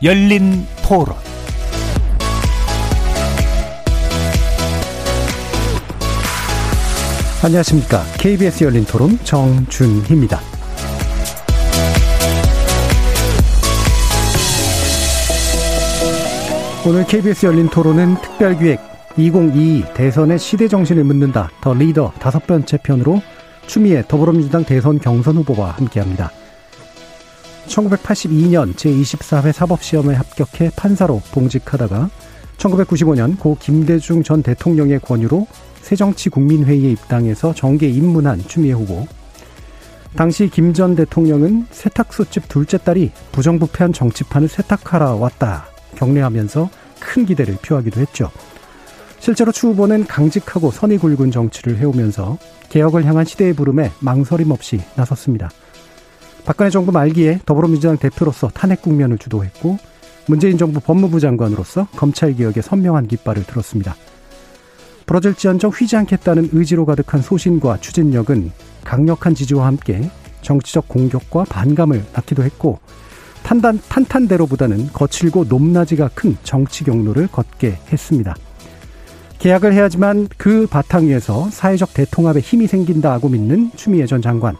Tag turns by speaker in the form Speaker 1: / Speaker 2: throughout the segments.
Speaker 1: 열린 토론
Speaker 2: 안녕하십니까. KBS 열린 토론 정준희입니다. 오늘 KBS 열린 토론은 특별기획 2022 대선의 시대 정신을 묻는다. 더 리더 다섯 번째 편으로 추미애 더불어민주당 대선 경선 후보와 함께합니다. 1982년 제24회 사법시험에 합격해 판사로 봉직하다가 1995년 고 김대중 전 대통령의 권유로 새정치국민회의에 입당해서 정계 입문한 추미애 후보. 당시 김 전 대통령은 세탁소집 둘째 딸이 부정부패한 정치판을 세탁하러 왔다 격려하면서 큰 기대를 표하기도 했죠. 실제로 추 후보는 강직하고 선이 굵은 정치를 해오면서 개혁을 향한 시대의 부름에 망설임 없이 나섰습니다. 박근혜 정부 말기에 더불어민주당 대표로서 탄핵 국면을 주도했고 문재인 정부 법무부 장관으로서 검찰 개혁에 선명한 깃발을 들었습니다. 부러질지언정 휘지 않겠다는 의지로 가득한 소신과 추진력은 강력한 지지와 함께 정치적 공격과 반감을 낳기도 했고 탄단, 탄탄대로보다는 거칠고 높낮이가 큰 정치 경로를 걷게 했습니다. 계약을 해야지만 그 바탕 위에서 사회적 대통합에 힘이 생긴다고 믿는 추미애 전 장관.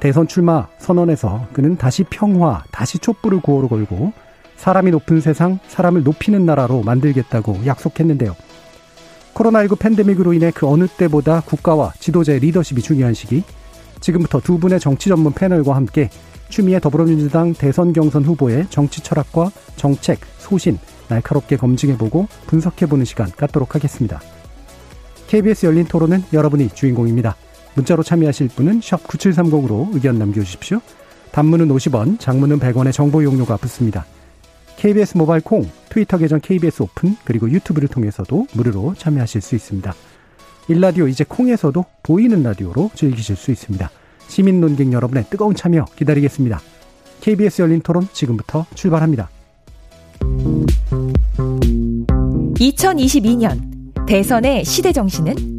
Speaker 2: 대선 출마 선언에서 그는 다시 평화, 다시 촛불을 구호로 걸고 사람이 높은 세상, 사람을 높이는 나라로 만들겠다고 약속했는데요. 코로나19 팬데믹으로 인해 그 어느 때보다 국가와 지도자의 리더십이 중요한 시기. 지금부터 두 분의 정치 전문 패널과 함께 추미애 더불어민주당 대선 경선 후보의 정치 철학과 정책, 소신, 날카롭게 검증해보고 분석해보는 시간 갖도록 하겠습니다. KBS 열린 토론은 여러분이 주인공입니다. 문자로 참여하실 분은 9730으로 의견 남겨주십시오. 단문은 50원, 장문은 100원의 정보 용료가 붙습니다. KBS 모바일 콩, 트위터 계정 KBS 오픈, 그리고 유튜브를 통해서도 무료로 참여하실 수 있습니다. 일라디오 이제 콩에서도 보이는 라디오로 즐기실 수 있습니다. 시민 논객 여러분의 뜨거운 참여 기다리겠습니다. KBS 열린 토론 지금부터 출발합니다.
Speaker 3: 2022년 대선의 시대 정신은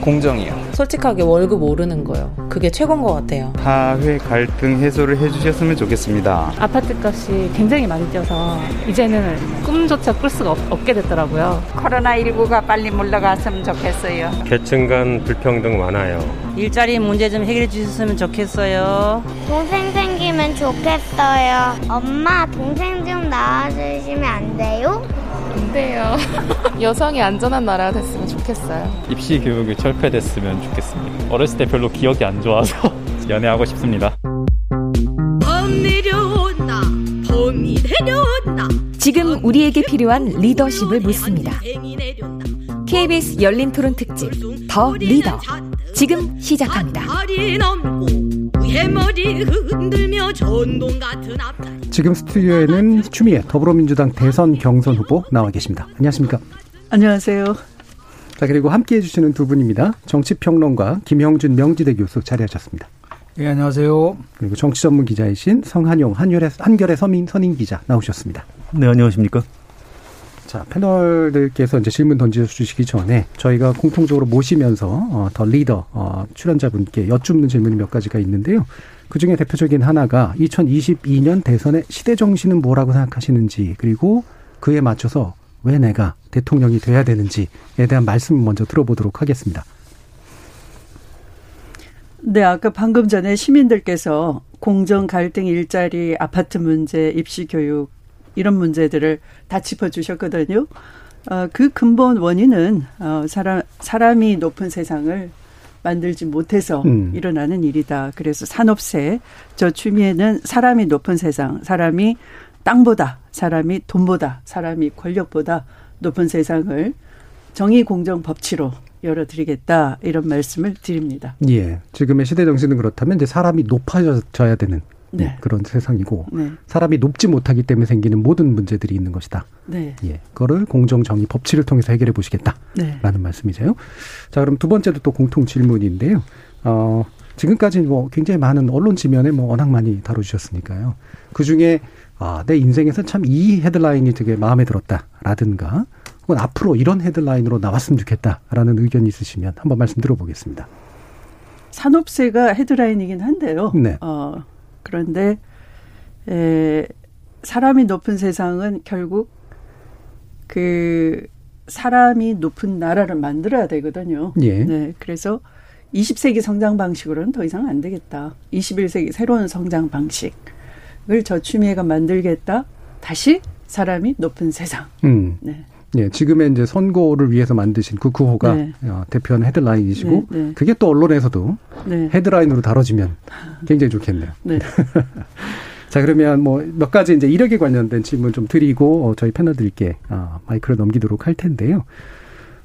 Speaker 4: 공정이요.
Speaker 5: 솔직하게 월급 오르는 거요. 그게 최고인 것 같아요.
Speaker 4: 사회 갈등 해소를 해주셨으면 좋겠습니다.
Speaker 6: 아파트 값이 굉장히 많이 뛰어서 이제는 꿈조차 꿀 수가 없, 게 됐더라고요.
Speaker 7: 코로나19가 빨리 물러갔으면 좋겠어요.
Speaker 8: 계층 간 불평등 많아요.
Speaker 9: 일자리 문제 좀 해결해 주셨으면 좋겠어요.
Speaker 10: 동생 생기면 좋겠어요. 엄마, 동생 좀 낳아주시면 안 돼요?
Speaker 11: 안 돼요. 여성이 안전한 나라가 됐으면 좋겠어요.
Speaker 12: 입시 교육이 철폐됐으면 좋겠습니다. 어렸을 때 별로 기억이 안 좋아서 연애하고 싶습니다.
Speaker 3: 봄 내려온다. 봄이 내려온다. 지금 우리에게 필요한 리더십을 묻습니다. KBS 열린 토론 특집 더 리더 지금 시작합니다.
Speaker 2: 지금 스튜디오에는 추미애 더불어민주당 대선 경선 후보 나와 계십니다. 안녕하십니까?
Speaker 13: 안녕하세요.
Speaker 2: 자 그리고 함께 해 주시는 두 분입니다. 정치평론가 김형준 명지대 교수 자리하셨습니다.
Speaker 14: 예, 안녕하세요.
Speaker 2: 그리고 정치 전문 기자이신 성한용 한결의, 한결의 서민 선임 기자 나오셨습니다.
Speaker 15: 네, 안녕하십니까?
Speaker 2: 자, 패널들께서 이제 질문 던져주시기 전에 저희가 공통적으로 모시면서 어, 더 리더 어, 출연자분께 여쭙는 질문이 몇 가지가 있는데요. 그 중에 대표적인 하나가 2022년 대선의 시대 정신은 뭐라고 생각하시는지 그리고 그에 맞춰서 왜 내가 대통령이 돼야 되는지에 대한 말씀 먼저 들어보도록 하겠습니다.
Speaker 13: 네, 아까 방금 전에 시민들께서 공정 갈등 일자리 아파트 문제 입시 교육 이런 문제들을 다 짚어주셨거든요. 어, 그 근본 원인은 어, 사람 사람이 높은 세상을 만들지 못해서 음. 일어나는 일이다. 그래서 산업세 저 추미애는 사람이 높은 세상, 사람이 땅보다, 사람이 돈보다, 사람이 권력보다 높은 세상을 정의 공정 법치로 열어드리겠다 이런 말씀을 드립니다.
Speaker 2: 예, 지금의 시대 정신은 그렇다면 이제 사람이 높아져야 되는 네. 그런 세상이고 네. 사람이 높지 못하기 때문에 생기는 모든 문제들이 있는 것이다. 네. 예, 그거를 공정 정의 법치를 통해서 해결해 보시겠다라는 네. 말씀이세요. 자, 그럼 두 번째도 또 공통 질문인데요. 어, 지금까지 뭐 굉장히 많은 언론 지면에 뭐 워낙 많이 다뤄주셨으니까요. 그 중에 아, 내 인생에서 참 이 헤드라인이 되게 마음에 들었다라든가 혹은 앞으로 이런 헤드라인으로 나왔으면 좋겠다라는 의견이 있으시면 한번 말씀 들어보겠습니다.
Speaker 13: 산업세가 헤드라인이긴 한데요. 네. 어, 그런데 에, 사람이 높은 세상은 결국 그 사람이 높은 나라를 만들어야 되거든요.
Speaker 2: 예.
Speaker 13: 네. 그래서 20세기 성장 방식으로는 더 이상 안 되겠다. 21세기 새로운 성장 방식을 저 추미애가 만들겠다. 다시 사람이 높은 세상.
Speaker 2: 음.
Speaker 13: 네.
Speaker 2: 예, 지금의 이제 선거를 위해서 만드신 그 구호가
Speaker 13: 네.
Speaker 2: 어, 대표하는 헤드라인이시고
Speaker 13: 네, 네.
Speaker 2: 그게 또 언론에서도
Speaker 13: 네.
Speaker 2: 헤드라인으로 다뤄지면 굉장히 좋겠네요.
Speaker 13: 네.
Speaker 2: 자 그러면 뭐 몇 가지 이제 이력에 관련된 질문 좀 드리고 어, 저희 패널들께 어, 마이크를 넘기도록 할 텐데요.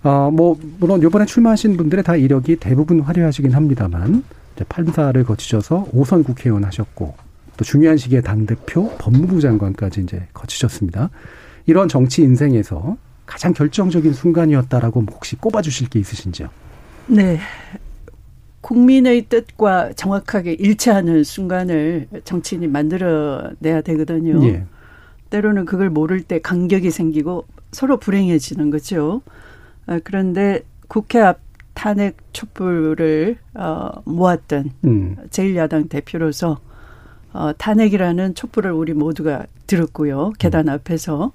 Speaker 2: 어, 뭐 물론 이번에 출마하신 분들의 다 이력이 대부분 화려하시긴 합니다만 이제 판사를 거치셔서 오선 국회의원 하셨고 또 중요한 시기에 당 대표, 법무부 장관까지 이제 거치셨습니다. 이런 정치 인생에서 가장 결정적인 순간이었다라고 혹시 꼽아주실 게 있으신지요?
Speaker 13: 네. 국민의 뜻과 정확하게 일치하는 순간을 정치인이 만들어내야 되거든요.
Speaker 2: 예.
Speaker 13: 때로는 그걸 모를 때 간격이 생기고 서로 불행해지는 거죠. 아, 그런데 국회 앞 탄핵 촛불을 어, 모았던
Speaker 2: 음.
Speaker 13: 제1야당 대표로서 어, 탄핵이라는 촛불을 우리 모두가 들었고요. 계단 앞에서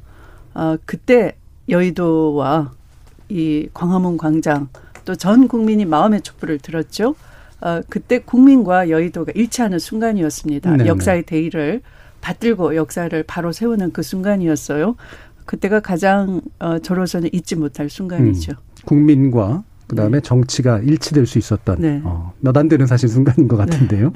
Speaker 13: 어, 그때 여의도와 이 광화문 광장 또 전 국민이 마음의 촛불을 들었죠. 어, 그때 국민과 여의도가 일치하는 순간이었습니다.
Speaker 2: 네네.
Speaker 13: 역사의 대의를 받들고 역사를 바로 세우는 그 순간이었어요. 그때가 가장 어, 저로서는 잊지 못할 순간이죠.
Speaker 2: 국민과 그다음에 정치가 일치될 수 있었던
Speaker 13: 네.
Speaker 2: 어, 몇 안 되는 사실 순간인 것 같은데요.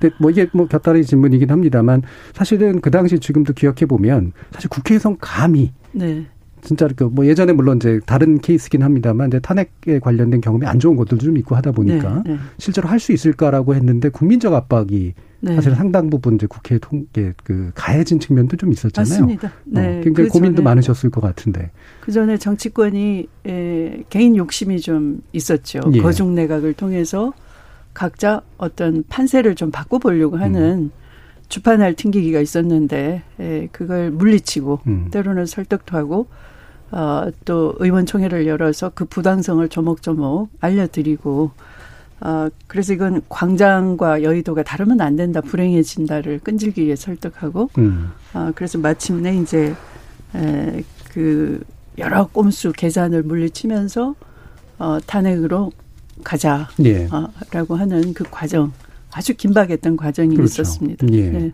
Speaker 2: 근데 뭐 이게 뭐 곁다리 질문이긴 합니다만 사실은 그 당시 지금도 기억해 보면 사실 국회에선 감히
Speaker 13: 네.
Speaker 2: 진짜 그뭐 예전에 물론 이제 다른 케이스긴 합니다만 이제 탄핵에 관련된 경험이 안 좋은 것들도 좀 있고 하다 보니까
Speaker 13: 네, 네.
Speaker 2: 실제로 할 수 있을까라고 했는데 국민적 압박이
Speaker 13: 네.
Speaker 2: 사실 상당 부분 이제 국회에 통계 그 가해진 측면도 좀 있었잖아요.
Speaker 13: 맞습니다. 네.
Speaker 2: 어, 굉장히
Speaker 13: 그
Speaker 2: 고민도
Speaker 13: 전에-
Speaker 2: 많으셨을 것 같은데.
Speaker 13: 그 전에 정치권이 에, 개인 욕심이 좀 있었죠.
Speaker 2: 예.
Speaker 13: 거중 내각을 통해서 각자 어떤 판세를 좀 바꿔보려고 하는 주판할 튕기기가 있었는데 에, 그걸 물리치고
Speaker 2: 음.
Speaker 13: 때로는 설득도 하고 어, 또 의원총회를 열어서 그 부당성을 조목조목 알려드리고 어, 그래서 이건 광장과 여의도가 다르면 안 된다, 불행해진다를 끈질기게 설득하고
Speaker 2: 음.
Speaker 13: 아, 그래서 마침내 이제, 에, 그, 여러 꼼수 계산을 물리치면서, 어, 탄핵으로 가자.
Speaker 2: 예.
Speaker 13: 어, 라고 하는 그 과정. 아주 긴박했던 과정이
Speaker 2: 그렇죠.
Speaker 13: 있었습니다.
Speaker 2: 예.
Speaker 13: 네.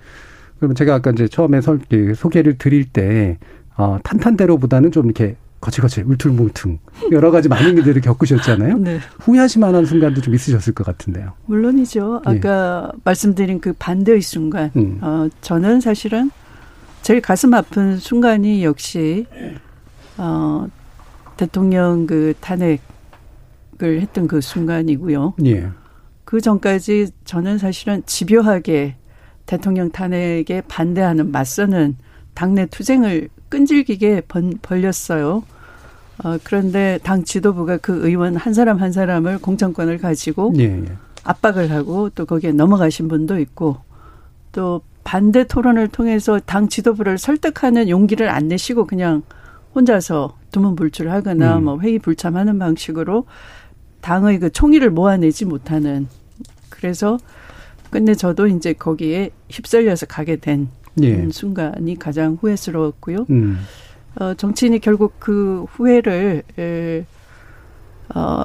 Speaker 2: 그러면 제가 아까 이제 처음에 설, 그 소개를 드릴 때, 어, 탄탄대로보다는 좀 이렇게 거칠거칠, 울퉁불퉁, 여러 가지 많은 일들을 겪으셨잖아요.
Speaker 13: 네.
Speaker 2: 후회하실 만한 순간도 좀 있으셨을 것 같은데요.
Speaker 13: 물론이죠. 아까 말씀드린 그 반대의 순간.
Speaker 2: 예. 음.
Speaker 13: 어, 저는 사실은 제일 가슴 아픈 순간이 역시, 어, 대통령 그 탄핵을 했던 그 순간이고요.
Speaker 2: 예.
Speaker 13: 그 전까지 저는 사실은 집요하게 대통령 탄핵에 반대하는 맞서는 당내 투쟁을 끈질기게 번, 벌렸어요. 어, 그런데 당 지도부가 그 의원 한 사람 한 사람을 공천권을 가지고
Speaker 2: 예, 예.
Speaker 13: 압박을 하고 또 거기에 넘어가신 분도 있고 또 반대 토론을 통해서 당 지도부를 설득하는 용기를 안 내시고 그냥 혼자서 두문불출하거나
Speaker 2: 음.
Speaker 13: 뭐 회의 불참하는 방식으로 당의 그 총의를 모아내지 못하는 그래서 끝내 저도 이제 거기에 휩쓸려서 가게 된
Speaker 2: 예.
Speaker 13: 음, 순간이 가장 후회스러웠고요.
Speaker 2: 음.
Speaker 13: 어, 정치인이 결국 그 후회를 에, 어,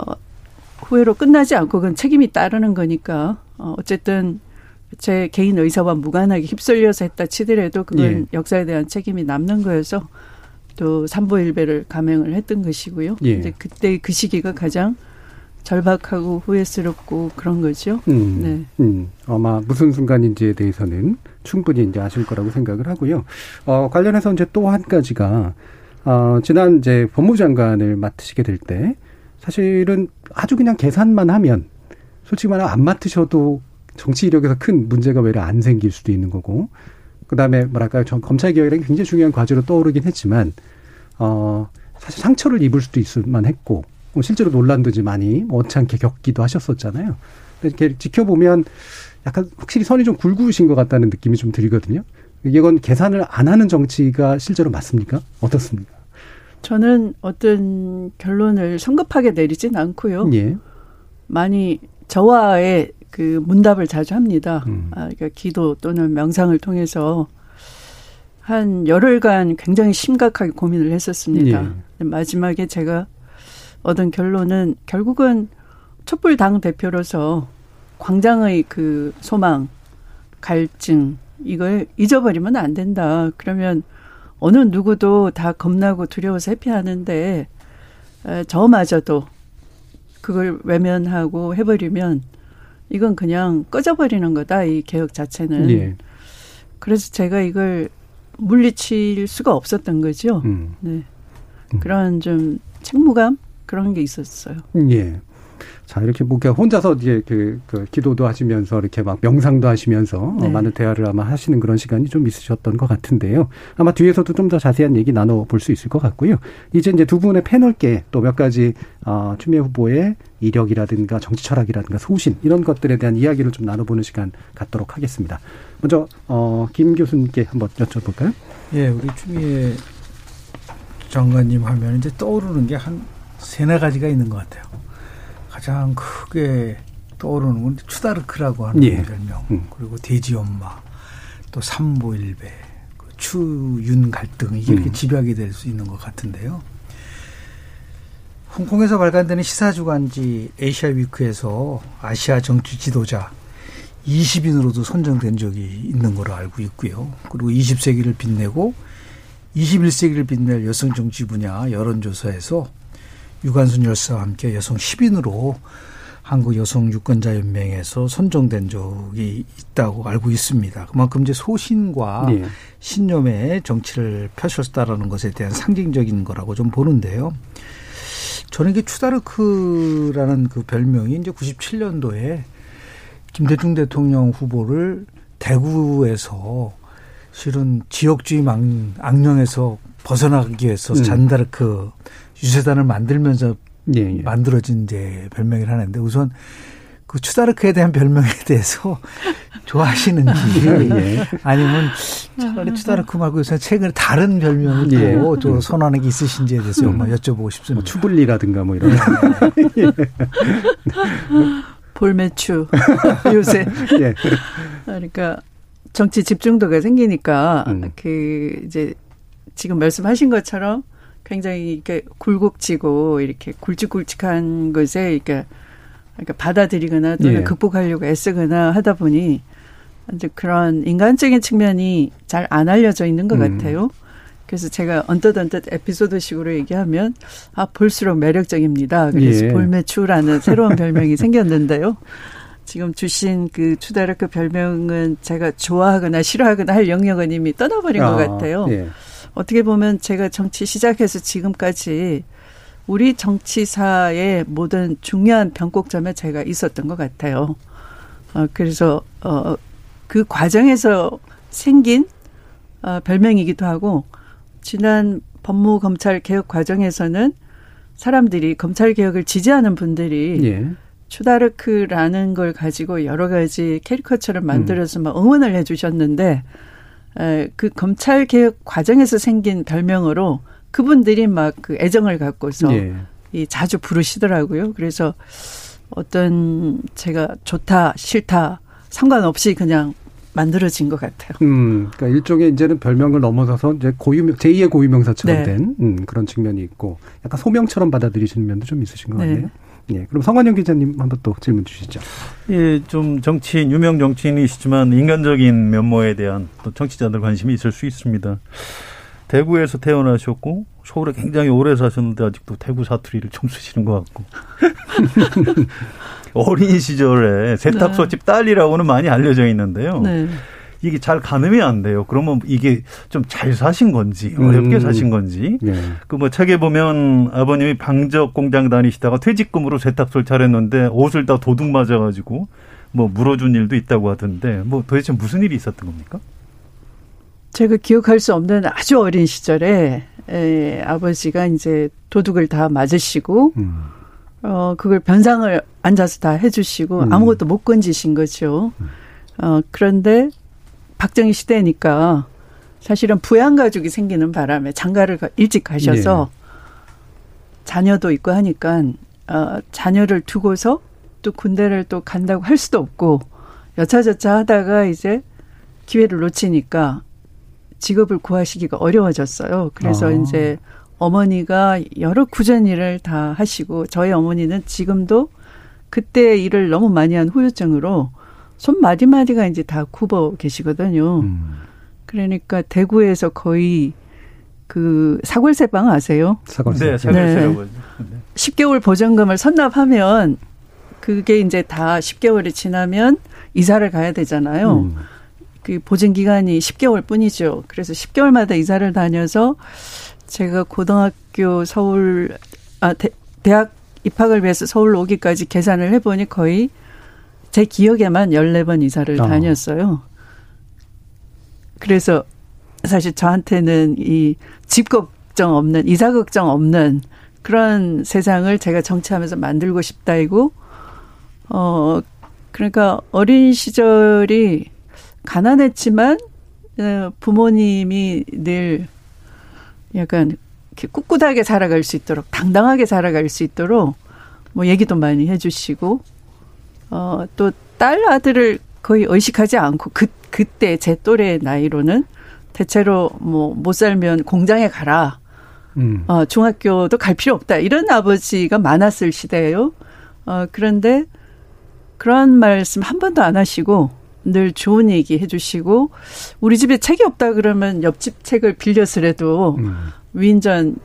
Speaker 13: 후회로 끝나지 않고 그건 책임이 따르는 거니까 어, 어쨌든 제 개인 의사와 무관하게 휩쓸려서 했다 치더라도 그건
Speaker 2: 예.
Speaker 13: 역사에 대한 책임이 남는 거여서 또 삼보일배를 감행을 했던 것이고요.
Speaker 2: 예.
Speaker 13: 이제 그때 그 시기가 가장 절박하고 후회스럽고 그런 거죠.
Speaker 2: 음,
Speaker 13: 네.
Speaker 2: 음, 아마 무슨 순간인지에 대해서는 충분히 이제 아실 거라고 생각을 하고요. 어, 관련해서 이제 또 한 가지가, 어, 지난 이제 법무부 장관을 맡으시게 될 때, 사실은 아주 그냥 계산만 하면, 솔직히 말하면 안 맡으셔도 정치 이력에서 큰 문제가 외래 안 생길 수도 있는 거고, 그 다음에 뭐랄까, 전 검찰 개혁이라는 게 굉장히 중요한 과제로 떠오르긴 했지만, 어, 사실 상처를 입을 수도 있을 만 했고, 뭐 실제로 논란도 많이 원찮게 겪기도 하셨었잖아요. 이렇게 지켜보면 약간 확실히 선이 좀 굵으신 것 같다는 느낌이 좀 들거든요. 이건 계산을 안 하는 정치가 실제로 맞습니까? 어떻습니까?
Speaker 13: 저는 어떤 결론을 성급하게 내리진 않고요.
Speaker 2: 예.
Speaker 13: 많이 저와의 그 문답을 자주 합니다.
Speaker 2: 음.
Speaker 13: 아, 그러니까 기도 또는 명상을 통해서 한 열흘간 굉장히 심각하게 고민을 했었습니다. 예. 마지막에 제가 얻은 결론은 결국은 촛불 당 대표로서 광장의 그 소망, 갈증 이걸 잊어버리면 안 된다. 그러면 어느 누구도 다 겁나고 두려워서 회피하는데 저마저도 그걸 외면하고 해버리면 이건 그냥 꺼져버리는 거다. 이 개혁 자체는. 예. 그래서 제가 이걸 물리칠 수가 없었던 거죠. 음. 네. 음. 그런 좀 책무감 그런 게 있었어요.
Speaker 2: 예. 자, 이렇게 뭔가 혼자서 이제 그, 그 기도도 하시면서 이렇게 막 명상도 하시면서 어, 네. 어, 많은 대화를 아마 하시는 그런 시간이 좀 있으셨던 것 같은데요. 아마 뒤에서도 좀 더 자세한 얘기 나눠 볼 수 있을 것 같고요. 이제 이제 두 분의 패널께 또 몇 가지, 어, 추미애 후보의 이력이라든가 정치 철학이라든가 소신 이런 것들에 대한 이야기를 좀 나눠보는 시간 갖도록 하겠습니다. 먼저, 어, 김 교수님께 한번 여쭤볼까요?
Speaker 14: 예, 우리 추미애 장관님 하면 이제 떠오르는 게한 세네 가지가 있는 것 같아요. 가장 크게 떠오르는 건 추다르크라고 하는 예. 별명 음. 그리고 돼지 엄마 또 삼보일배 그 추윤 갈등 이게 이렇게 음. 집약이 될 수 있는 것 같은데요. 홍콩에서 발간되는 시사주간지 에이시아 위크에서 아시아 정치 지도자 20인으로도 선정된 적이 있는 걸로 알고 있고요. 그리고 20세기를 빛내고 21세기를 빛낼 여성 정치 분야 여론조사에서 유관순 열사와 함께 여성 10인으로 한국 여성 유권자 연맹에서 선정된 적이 있다고 알고 있습니다. 그만큼 이제 소신과 네. 신념의 정치를 펴셨다라는 것에 대한 상징적인 거라고 좀 보는데요. 저는 이게 추다르크라는 그 별명이 이제 97년도에 김대중 대통령 후보를 대구에서 실은 지역주의 악 령에서 벗어나기 위해서 음. 잔다르크 유세단을 만들면서 예, 예. 만들어진 이제 별명을 하는데 우선 그 추다르크에 대한 별명에 대해서 좋아하시는지 예. 아니면 차라리 추다르크 말고 요새 최근에 다른 별명을 예. 또 선호하는 게 있으신지에 대해서 음. 여쭤보고 싶습니다. 뭐
Speaker 2: 추불리라든가 뭐 이런.
Speaker 13: 볼매추 요새. 예. 그러니까 정치 집중도가 생기니까 음. 그 이제 지금 말씀하신 것처럼 굉장히 이렇게 굴곡지고 이렇게 굵직굵직한 것에 이렇게 그러니까 받아들이거나 또는 예. 극복하려고 애쓰거나 하다 보니 이제 그런 인간적인 측면이 잘 안 알려져 있는 것 음. 같아요. 그래서 제가 언뜻 언뜻 에피소드식으로 얘기하면 아 볼수록 매력적입니다. 그래서 예. 볼매추라는 새로운 별명이 생겼는데요. 지금 주신 그 추다르크 별명은 제가 좋아하거나 싫어하거나 할 영역은 이미 떠나버린 아, 것 같아요. 예. 어떻게 보면 제가 정치 시작해서 지금까지 우리 정치사의 모든 중요한 변곡점에 제가 있었던 것 같아요. 어, 그래서, 어, 그 과정에서 생긴, 어, 별명이기도 하고, 지난 법무 검찰 개혁 과정에서는 사람들이 검찰 개혁을 지지하는 분들이 예. 추다르크라는 걸 가지고 여러 가지 캐리커처를 만들어서 막 응원을 해 주셨는데 그 검찰 개혁 과정에서 생긴 별명으로 그분들이 막 그 애정을 갖고서 예. 이 자주 부르시더라고요. 그래서 어떤 제가 좋다 싫다 상관없이 그냥 만들어진 것 같아요.
Speaker 2: 음, 그러니까 일종의 이제는 별명을 넘어서서 이제 고유명 제2의 고유명사처럼 네. 된 음, 그런 측면이 있고 약간 소명처럼 받아들이시는 면도 좀 있으신 것 네. 같네요. 예, 그럼 성관영 기자님 한번 또 질문 주시죠.
Speaker 15: 예, 좀 정치인 유명 정치인이시지만 인간적인 면모에 대한 또 정치자들 관심이 있을 수 있습니다. 대구에서 태어나셨고 서울에 굉장히 오래 사셨는데 아직도 대구 사투리를 좀 쓰시는 것 같고 어린 시절에 세탁소집 네. 딸이라고는 많이 알려져 있는데요. 네. 이게 잘 가늠이 안 돼요. 그러면 이게 좀 잘 사신 건지 어렵게 음. 사신 건지. 네. 그뭐 책에 보면 아버님이 방적 공장 다니시다가 퇴직금으로 세탁소를 차렸는데 옷을 다 도둑 맞아가지고 뭐 물어준 일도 있다고 하던데 뭐 도대체 무슨 일이 있었던 겁니까?
Speaker 13: 제가 기억할 수 없는 아주 어린 시절에 에, 아버지가 이제 도둑을 다 맞으시고 음. 어 그걸 변상을 앉아서 다 해주시고 음. 아무것도 못 건지신 거죠. 음. 어 그런데 박정희 시대니까 사실은 부양 가족이 생기는 바람에 장가를 일찍 가셔서 네. 자녀도 있고 하니까 어 자녀를 두고서 또 군대를 또 간다고 할 수도 없고 여차저차 하다가 이제 기회를 놓치니까 직업을 구하시기가 어려워졌어요. 그래서 아. 이제 어머니가 여러 구전 일을 다 하시고 저희 어머니는 지금도 그때 일을 너무 많이 한 후유증으로 손 마디마디가 이제 다 굽어 계시거든요. 음. 그러니까 대구에서 거의 그 사골세방 아세요?
Speaker 15: 사골세. 네, 사골세라고. 네.
Speaker 13: 10개월 보전금을 선납하면 그게 이제 다 10개월이 지나면 이사를 가야 되잖아요. 음. 그 보증 기간이 10개월 뿐이죠. 그래서 10개월마다 이사를 다녀서 제가 고등학교 서울 아 대, 대학 입학을 위해서 서울로 오기까지 계산을 해 보니 거의 제 기억에만 14번 이사를 어. 다녔어요. 그래서 사실 저한테는 이 집 걱정 없는, 이사 걱정 없는 그런 세상을 제가 정치하면서 만들고 싶다이고, 어, 그러니까 어린 시절이 가난했지만, 어, 부모님이 늘 약간 꿋꿋하게 살아갈 수 있도록, 당당하게 살아갈 수 있도록, 뭐 얘기도 많이 해주시고, 어, 또 딸 아들을 거의 의식하지 않고 그 그때 제 또래 나이로는 대체로 뭐 못 살면 공장에 가라. 음. 어, 중학교도 갈 필요 없다. 이런 아버지가 많았을 시대예요. 어, 그런데 그런 말씀 한 번도 안 하시고 늘 좋은 얘기 해주시고 우리 집에 책이 없다 그러면 옆집 책을 빌려서라도 음. 위인전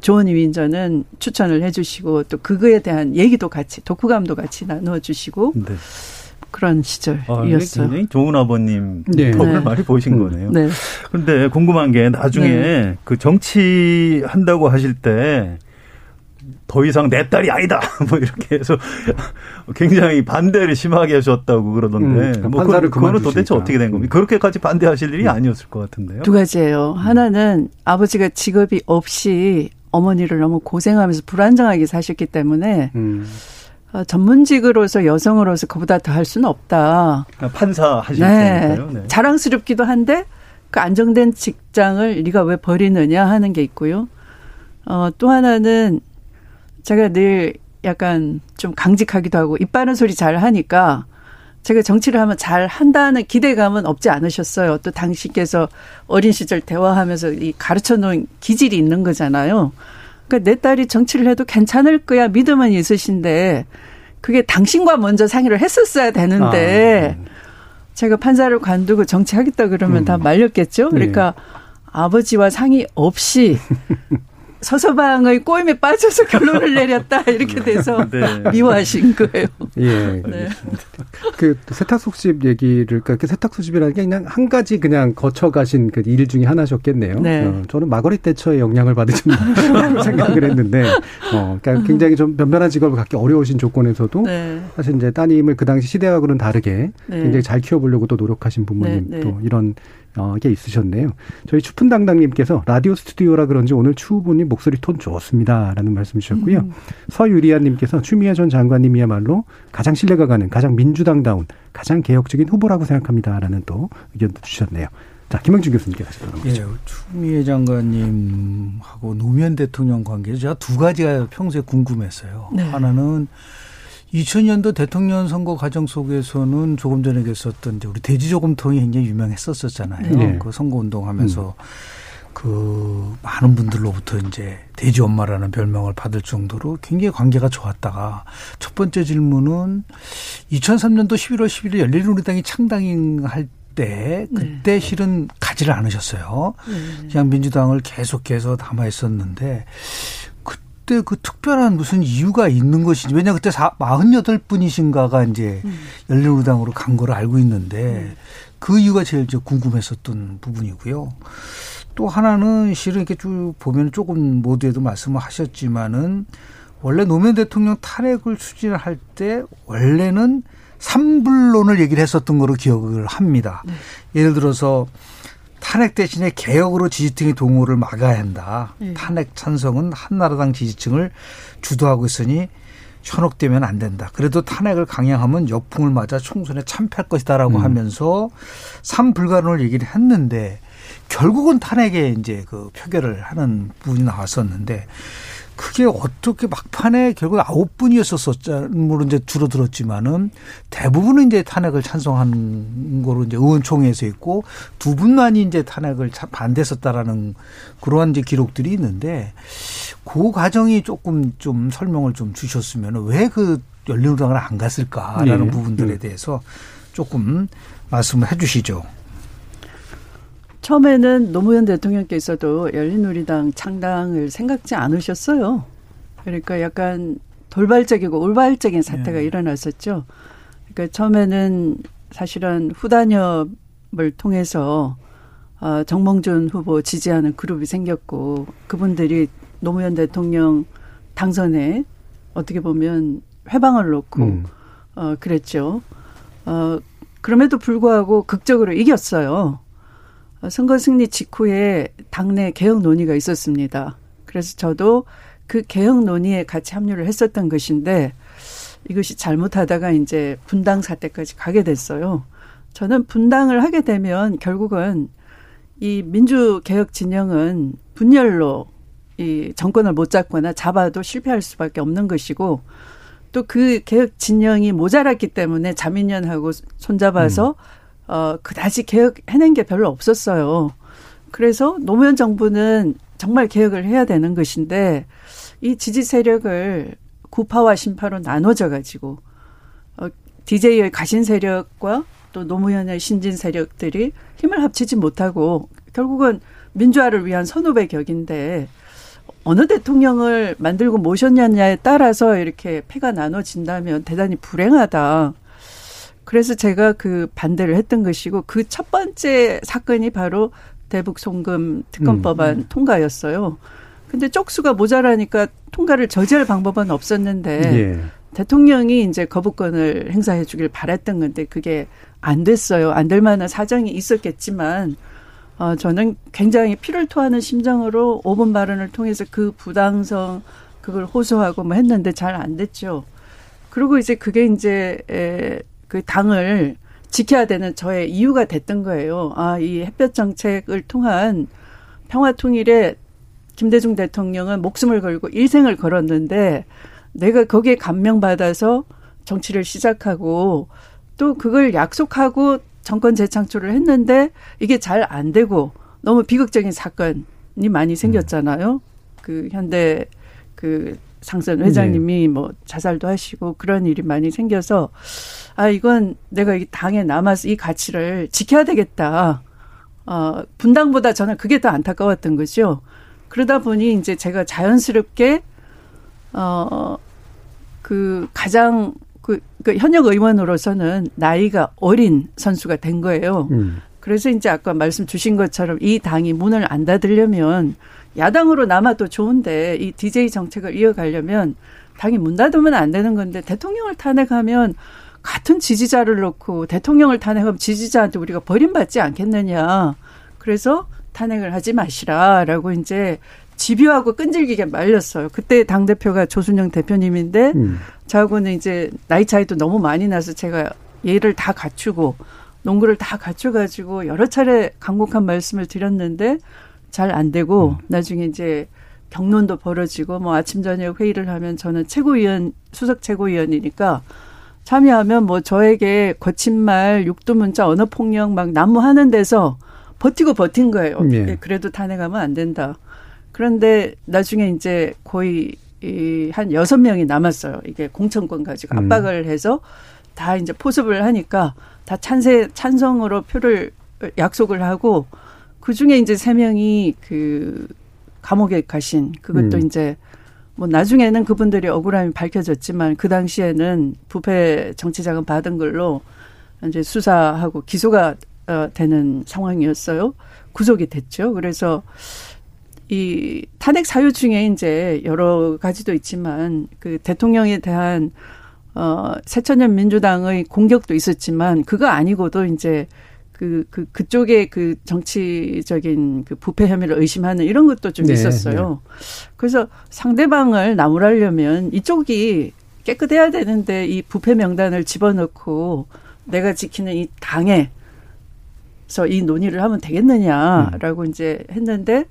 Speaker 13: 좋은 위인전은 추천을 해주시고 또 그거에 대한 얘기도 같이 독후감도 같이 나누어주시고 네. 그런 시절이었어요. 아,
Speaker 15: 굉장히 좋은 아버님 네. 덕을 네. 많이 보신 음. 거네요. 네. 그런데 궁금한 게 나중에 네. 그 정치 한다고 하실 때 더 이상 내 딸이 아니다. 뭐 이렇게 해서 굉장히 반대를 심하게 하셨다고 그러던데. 음, 뭐 그, 그거는 도대체 어떻게 된 겁니까? 그렇게까지 반대하실 일이 음. 아니었을 것 같은데요.
Speaker 13: 두 가지예요. 하나는 아버지가 직업이 없이 어머니를 너무 고생하면서 불안정하게 사셨기 때문에 음. 어, 전문직으로서 여성으로서 그보다 더 할 수는 없다.
Speaker 15: 판사 하시니까요.
Speaker 13: 네. 네. 자랑스럽기도 한데 그 안정된 직장을 네가 왜 버리느냐 하는 게 있고요. 어, 또 하나는 제가 늘 약간 좀 강직하기도 하고 입 바른 소리 잘 하니까 제가 정치를 하면 잘 한다는 기대감은 없지 않으셨어요. 또 당신께서 어린 시절 대화하면서 이 가르쳐 놓은 기질이 있는 거잖아요. 그러니까 내 딸이 정치를 해도 괜찮을 거야 믿음은 있으신데 그게 당신과 먼저 상의를 했었어야 되는데 아, 네. 제가 판사를 관두고 정치하겠다 그러면 음. 다 말렸겠죠. 그러니까 네. 아버지와 상의 없이 서서방의 꼬임에 빠져서 결론을 내렸다 이렇게 돼서 네. 미워하신 거예요.
Speaker 2: 예. 네. 그 세탁소집 얘기를 그러니까 세탁소집이라는 게 그냥 한 가지 그냥 거쳐 가신 그 일 중에 하나셨겠네요. 네. 어, 저는 마거릿 대처의 영향을 받으신 생각을 했는데, 어, 그러니까 굉장히 좀 변변한 직업을 갖기 어려우신 조건에서도 네. 사실 이제 따님을 그 당시 시대하고는 다르게 네. 굉장히 잘 키워보려고 또 노력하신 부모님 네, 또 이런 어, 게 있으셨네요. 저희 추푼당당님께서 라디오 스튜디오라 그런지 오늘 추후보니 목소리 톤 좋습니다. 라는 말씀 주셨고요. 음. 서유리아님께서 추미애 전 장관님이야말로 가장 신뢰가 가는, 가장 민주당다운, 가장 개혁적인 후보라고 생각합니다. 라는 또 의견도 주셨네요. 자, 김영준 교수님께 다시 돌아오죠. 예,
Speaker 14: 추미애 장관님하고 노무현 대통령 관계 제가 두 가지가 평소에 궁금했어요. 네. 하나는 2000년도 대통령 선거 과정 속에서는 조금 전에 계셨던 우리 돼지조금통이 굉장히 유명했었었잖아요. 네. 그 선거 운동하면서 음. 그 많은 분들로부터 이제 돼지 엄마라는 별명을 받을 정도로 굉장히 관계가 좋았다가 첫 번째 질문은 2003년도 11월 11일 열린우리당이 창당할 때 그때 네. 실은 가지를 않으셨어요. 네. 그냥 민주당을 계속해서 담아 있었는데 그때 그 특별한 무슨 이유가 있는 것인지 왜냐 그때 48분이신가가 이제 음. 열린우리당으로 간 거를 알고 있는데 음. 그 이유가 제일 이제 궁금했었던 부분이고요. 또 하나는 실은 이렇게 쭉 보면 조금 모두에도 말씀을 하셨지만은 원래 노무현 대통령 탄핵을 추진할 때 원래는 삼불론을 얘기를 했었던 거로 기억을 합니다. 네. 예를 들어서 탄핵 대신에 개혁으로 지지층의 동호를 막아야 한다. 네. 탄핵 찬성은 한나라당 지지층을 주도하고 있으니 현혹되면 안 된다. 그래도 탄핵을 강행하면 역풍을 맞아 총선에 참패할 것이다라고 음. 하면서 삼불가론을 얘기를 했는데 결국은 탄핵에 이제 그 표결을 하는 부분이 나왔었는데 그게 어떻게 막판에 결국 아홉 분이었었었자 물론 이제 줄어들었지만은 대부분은 이제 탄핵을 찬성한 거로 이제 의원총회에서 있고 두 분만이 이제 탄핵을 반대했었다라는 그러한 이제 기록들이 있는데 그 과정이 조금 좀 설명을 좀 주셨으면 왜 그 열린우리당을 안 갔을까라는 네. 부분들에 네. 대해서 조금 말씀을 해 주시죠.
Speaker 13: 처음에는 노무현 대통령께서도 열린우리당 창당을 생각지 않으셨어요. 그러니까 약간 돌발적이고 올발적인 사태가 네. 일어났었죠. 그러니까 처음에는 사실은 후단협을 통해서 어, 정몽준 후보 지지하는 그룹이 생겼고 그분들이 노무현 대통령 당선에 어떻게 보면 회방을 놓고 음. 어, 그랬죠. 어, 그럼에도 불구하고 극적으로 이겼어요. 선거 승리 직후에 당내 개혁 논의가 있었습니다. 그래서 저도 그 개혁 논의에 같이 합류를 했었던 것인데 이것이 잘못하다가 이제 분당 사태까지 가게 됐어요. 저는 분당을 하게 되면 결국은 이 민주 개혁 진영은 분열로 이 정권을 못 잡거나 잡아도 실패할 수밖에 없는 것이고 또 그 개혁 진영이 모자랐기 때문에 자민련하고 손잡아서 음. 어, 그다지 개혁해낸 게 별로 없었어요. 그래서 노무현 정부는 정말 개혁을 해야 되는 것인데 이 지지 세력을 구파와 신파로 나눠져 가지고 어, DJ의 가신 세력과 또 노무현의 신진 세력들이 힘을 합치지 못하고 결국은 민주화를 위한 선후배 격인데 어느 대통령을 만들고 모셨냐에 따라서 이렇게 패가 나눠진다면 대단히 불행하다. 그래서 제가 그 반대를 했던 것이고 그 첫 번째 사건이 바로 대북 송금 특검법안 음, 음. 통과였어요. 근데 쪽수가 모자라니까 통과를 저지할 방법은 없었는데 예. 대통령이 이제 거부권을 행사해 주길 바랬던 건데 그게 안 됐어요. 안 될 만한 사정이 있었겠지만 어 저는 굉장히 피를 토하는 심정으로 5분 발언을 통해서 그 부당성 그걸 호소하고 뭐 했는데 잘 안 됐죠. 그리고 이제 그게 이제 에 그 당을 지켜야 되는 저의 이유가 됐던 거예요. 아, 이 햇볕 정책을 통한 평화 통일에 김대중 대통령은 목숨을 걸고 일생을 걸었는데 내가 거기에 감명받아서 정치를 시작하고 또 그걸 약속하고 정권 재창출을 했는데 이게 잘 안 되고 너무 비극적인 사건이 많이 생겼잖아요. 그 현대 그 상선 회장님이 네. 뭐 자살도 하시고 그런 일이 많이 생겨서 아 이건 내가 이 당에 남아서 이 가치를 지켜야 되겠다. 어 분당보다 저는 그게 더 안타까웠던 거죠. 그러다 보니 이제 제가 자연스럽게 어 그 가장 그, 그 현역 의원으로서는 나이가 어린 선수가 된 거예요. 음. 그래서 이제 아까 말씀 주신 것처럼 이 당이 문을 안 닫으려면 야당으로 남아도 좋은데 이 DJ 정책을 이어가려면 당이 문 닫으면 안 되는 건데 대통령을 탄핵하면 같은 지지자를 놓고 대통령을 탄핵하면 지지자한테 우리가 버림받지 않겠느냐. 그래서 탄핵을 하지 마시라라고 이제 집요하고 끈질기게 말렸어요. 그때 당 대표가 조순영 대표님인데 음. 저하고는 이제 나이 차이도 너무 많이 나서 제가 예를 다 갖추고 농구를 다 갖춰 가지고 여러 차례 강곡한 말씀을 드렸는데 잘 안 되고 음. 나중에 이제 경론도 벌어지고 뭐 아침 저녁 회의를 하면 저는 최고위원 수석 최고위원이니까 참여하면 뭐 저에게 거친 말, 육두문자, 언어 폭력 막 난무하는 데서 버티고 버틴 거예요. 예. 그래도 탄핵하면 안 된다. 그런데 나중에 이제 거의 이한 여섯 명이 남았어요. 이게 공천권 가지고 음. 압박을 해서 다 이제 포섭을 하니까 다 찬세 찬성으로 표를 약속을 하고 그 중에 이제 세 명이 그 감옥에 가신 그것도 음. 이제 뭐 나중에는 그분들이 억울함이 밝혀졌지만 그 당시에는 부패 정치 자금 받은 걸로 이제 수사하고 기소가 어, 되는 상황이었어요. 구속이 됐죠. 그래서 이 탄핵 사유 중에 이제 여러 가지도 있지만 그 대통령에 대한 어, 새천년 민주당의 공격도 있었지만 그거 아니고도 이제 그, 그, 그쪽에 그 정치적인 그 부패 혐의를 의심하는 이런 것도 좀 네, 있었어요. 네. 그래서 상대방을 나무라려면 이쪽이 깨끗해야 되는데 이 부패 명단을 집어넣고 내가 지키는 이 당에 서 이 논의를 하면 되겠느냐라고 음. 이제 했는데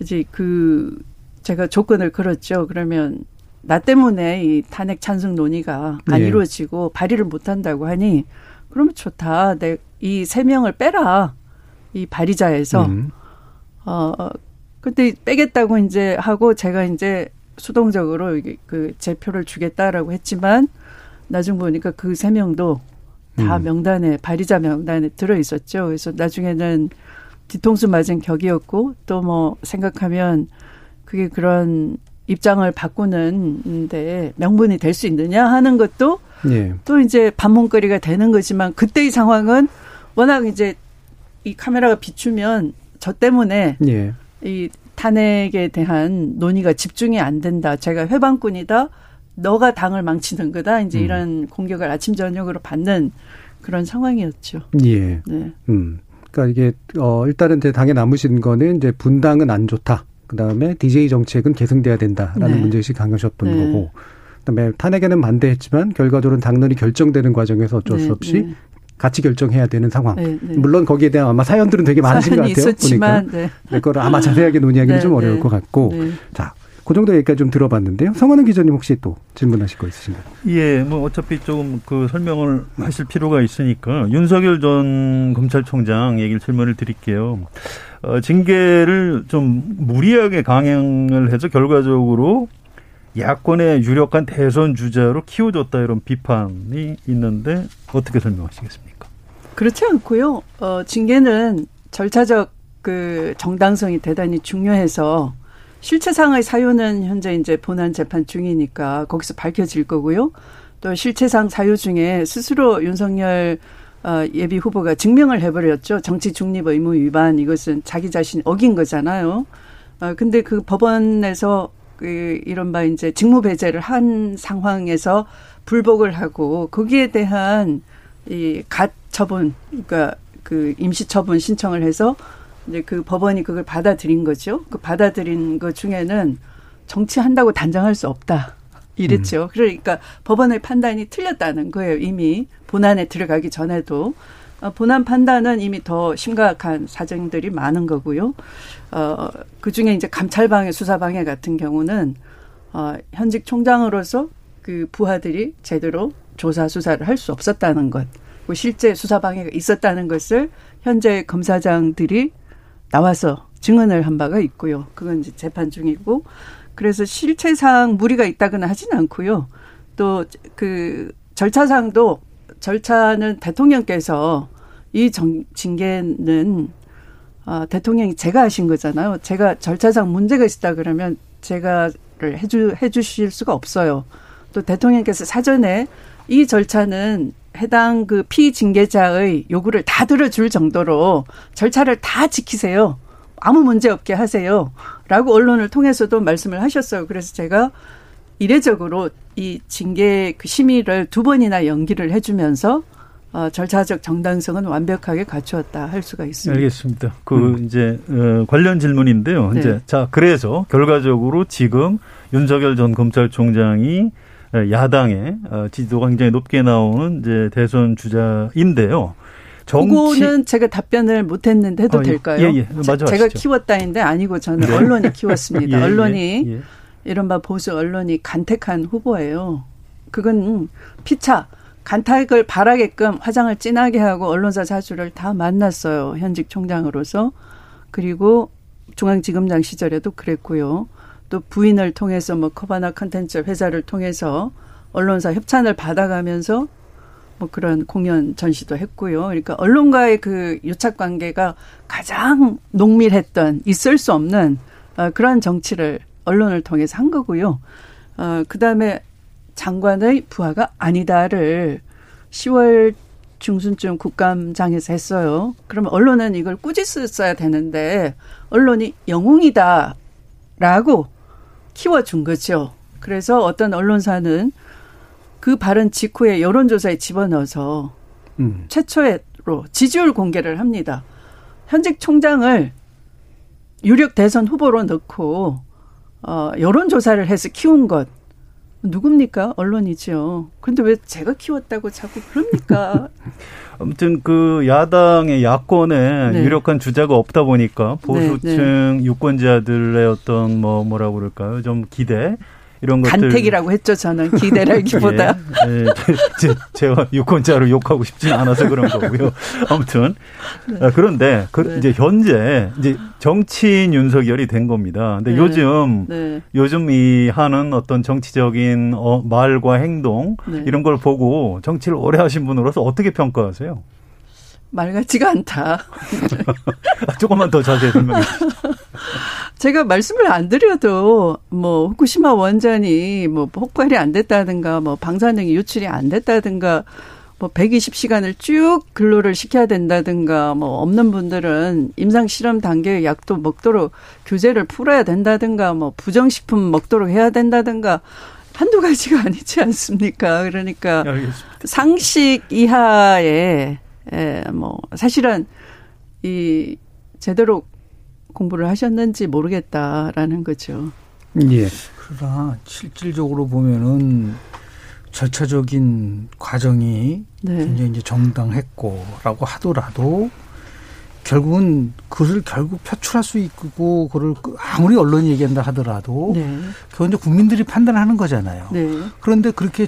Speaker 13: 이제 그 제가 조건을 걸었죠. 그러면 나 때문에 이 탄핵 찬성 논의가 안 네. 이루어지고 발의를 못 한다고 하니 그러면 좋다. 내 이 세 명을 빼라. 이 발의자에서 음. 어 근데 빼겠다고 이제 하고 제가 이제 수동적으로 그 제표를 주겠다라고 했지만 나중 보니까 그 세 명도 다 음. 명단에 발의자 명단에 들어 있었죠. 그래서 나중에는 뒤통수 맞은 격이었고 또 뭐 생각하면 그게 그런 입장을 바꾸는데 명분이 될 수 있느냐 하는 것도 예. 또 이제 반문거리가 되는 거지만 그때의 상황은 워낙 이제 이 카메라가 비추면 저 때문에 예. 이 탄핵에 대한 논의가 집중이 안 된다. 제가 회방꾼이다. 너가 당을 망치는 거다. 이제 음. 이런 공격을 아침 저녁으로 받는 그런 상황이었죠.
Speaker 2: 예. 네. 음. 그러니까 이게 어 일단은 당에 남으신 거는 이제 분당은 안 좋다. 그다음에 DJ 정책은 계승돼야 된다라는 네. 문제의식 강하셨던 네. 거고. 그다음에 탄핵에는 반대했지만 결과적으로는 당론이 결정되는 과정에서 어쩔 수 네, 없이 네. 같이 결정해야 되는 상황. 네, 네. 물론 거기에 대한 아마 사연들은 되게 많으신 것 같아요.
Speaker 13: 있었지만,
Speaker 2: 보니까. 네. 그거를 아마 자세하게 논의하기는 좀 어려울 것 같고. 자, 그 정도 얘기까지 좀 들어봤는데요. 성원은 기자님 혹시 또 질문하실 거 있으신가요?
Speaker 15: 예, 뭐 어차피 조금 그 설명을 하실 필요가 있으니까 윤석열 전 검찰총장 얘기를 질문을 드릴게요. 어, 징계를 좀 무리하게 강행을 해서 결과적으로 야권의 유력한 대선 주자로 키워줬다 이런 비판이 있는데 어떻게 설명하시겠습니까?
Speaker 13: 그렇지 않고요. 어, 징계는 절차적 그 정당성이 대단히 중요해서 실체상의 사유는 현재 이제 본안 재판 중이니까 거기서 밝혀질 거고요. 또 실체상 사유 중에 스스로 윤석열 어, 예비 후보가 증명을 해버렸죠. 정치 중립 의무 위반 이것은 자기 자신 어긴 거잖아요. 어, 근데 그 법원에서 그 이른바 이제 직무 배제를 한 상황에서 불복을 하고 거기에 대한 이 가처분 그러니까 그 임시 처분 신청을 해서 이제 그 법원이 그걸 받아들인 거죠. 그 받아들인 것 중에는 정치한다고 단정할 수 없다. 이랬죠. 음. 그러니까 법원의 판단이 틀렸다는 거예요. 이미 본안에 들어가기 전에도. 어, 본안 판단은 이미 더 심각한 사정들이 많은 거고요. 어, 그 중에 이제 감찰방해, 수사방해 같은 경우는, 어, 현직 총장으로서 그 부하들이 제대로 조사, 수사를 할 수 없었다는 것. 그리고 실제 수사 방해가 있었다는 것을 현재 검사장들이 나와서 증언을 한 바가 있고요. 그건 이제 재판 중이고 그래서 실체상 무리가 있다거나 하지는 않고요. 또 그 절차상도 절차는 대통령께서 이 정, 징계는 어, 대통령이 제가 하신 거잖아요. 제가 절차상 문제가 있다 그러면 제가를 해주 해주실 수가 없어요. 또 대통령께서 사전에 이 절차는 해당 그 피징계자의 요구를 다 들어줄 정도로 절차를 다 지키세요. 아무 문제 없게 하세요. 라고 언론을 통해서도 말씀을 하셨어요. 그래서 제가 이례적으로 이 징계 그 심의를 두 번이나 연기를 해주면서 어, 절차적 정당성은 완벽하게 갖추었다 할 수가 있습니다.
Speaker 15: 알겠습니다. 그 음. 이제 어, 관련 질문인데요. 네. 이제 자 그래서 결과적으로 지금 윤석열 전 검찰총장이 예, 야당의 어, 지지도가 굉장히 높게 나오는 이제 대선 주자인데요.
Speaker 13: 정치... 그거는 제가 답변을 못했는데 해도 어, 될까요?
Speaker 15: 예, 예. 맞아
Speaker 13: 제가 키웠다인데 아니고 저는 네. 언론이 키웠습니다. 예, 언론이 예, 예. 이른바 보수 언론이 간택한 후보예요. 그건 피차 간택을 바라게끔 화장을 진하게 하고 언론사 자주를 다 만났어요. 현직 총장으로서. 그리고 중앙지검장 시절에도 그랬고요. 또 부인을 통해서 뭐 커바나 컨텐츠 회사를 통해서 언론사 협찬을 받아가면서 뭐 그런 공연 전시도 했고요. 그러니까 언론과의 그 유착 관계가 가장 농밀했던 있을 수 없는 어, 그런 정치를 언론을 통해서 한 거고요. 어, 그 다음에 장관의 부하가 아니다를 10월 중순쯤 국감장에서 했어요. 그러면 언론은 이걸 꾸짖었어야 되는데 언론이 영웅이다라고 키워준 거죠. 그래서 어떤 언론사는 그 발언 직후에 여론조사에 집어넣어서 음. 최초로 지지율 공개를 합니다. 현직 총장을 유력 대선 후보로 넣고 어, 여론조사를 해서 키운 것 누굽니까? 언론이죠. 그런데 왜 제가 키웠다고 자꾸 그럽니까?
Speaker 15: 아무튼 그 야당의 야권에 네. 유력한 주자가 없다 보니까 보수층 네, 네. 유권자들의 어떤 뭐 뭐라고 그럴까요? 좀 기대 이런 것들
Speaker 13: 간택이라고 했죠 저는 기대라기보다
Speaker 15: 예, 예, 제, 제가 유권자로 욕하고 싶지는 않아서 그런 거고요 아무튼 네. 아, 그런데 그 네. 이제 현재 이제 정치인 윤석열이 된 겁니다 근데 네. 요즘 네. 요즘 이 하는 어떤 정치적인 어, 말과 행동 네. 이런 걸 보고 정치를 오래 하신 분으로서 어떻게 평가하세요?
Speaker 13: 말 같지가 않다.
Speaker 15: 조금만 더 자세히 설명해 주시죠.
Speaker 13: 제가 말씀을 안 드려도 뭐 후쿠시마 원전이 뭐 폭발이 안 됐다든가 뭐 방사능이 유출이 안 됐다든가 뭐 120시간을 쭉 근로를 시켜야 된다든가 뭐 없는 분들은 임상 실험 단계의 약도 먹도록 규제를 풀어야 된다든가 뭐 부정식품 먹도록 해야 된다든가 한두 가지가 아니지 않습니까? 그러니까 알겠습니다. 상식 이하의 에, 뭐 사실은 이 제대로 공부를 하셨는지 모르겠다라는 거죠.
Speaker 14: 예. 그러나 실질적으로 보면은 절차적인 과정이 네. 굉장히 이제 정당했고라고 하더라도 결국은 그것을 결국 표출할 수 있고 그걸 그 아무리 언론이 얘기한다 하더라도 네. 그건 이제 국민들이 판단하는 거잖아요. 네. 그런데 그렇게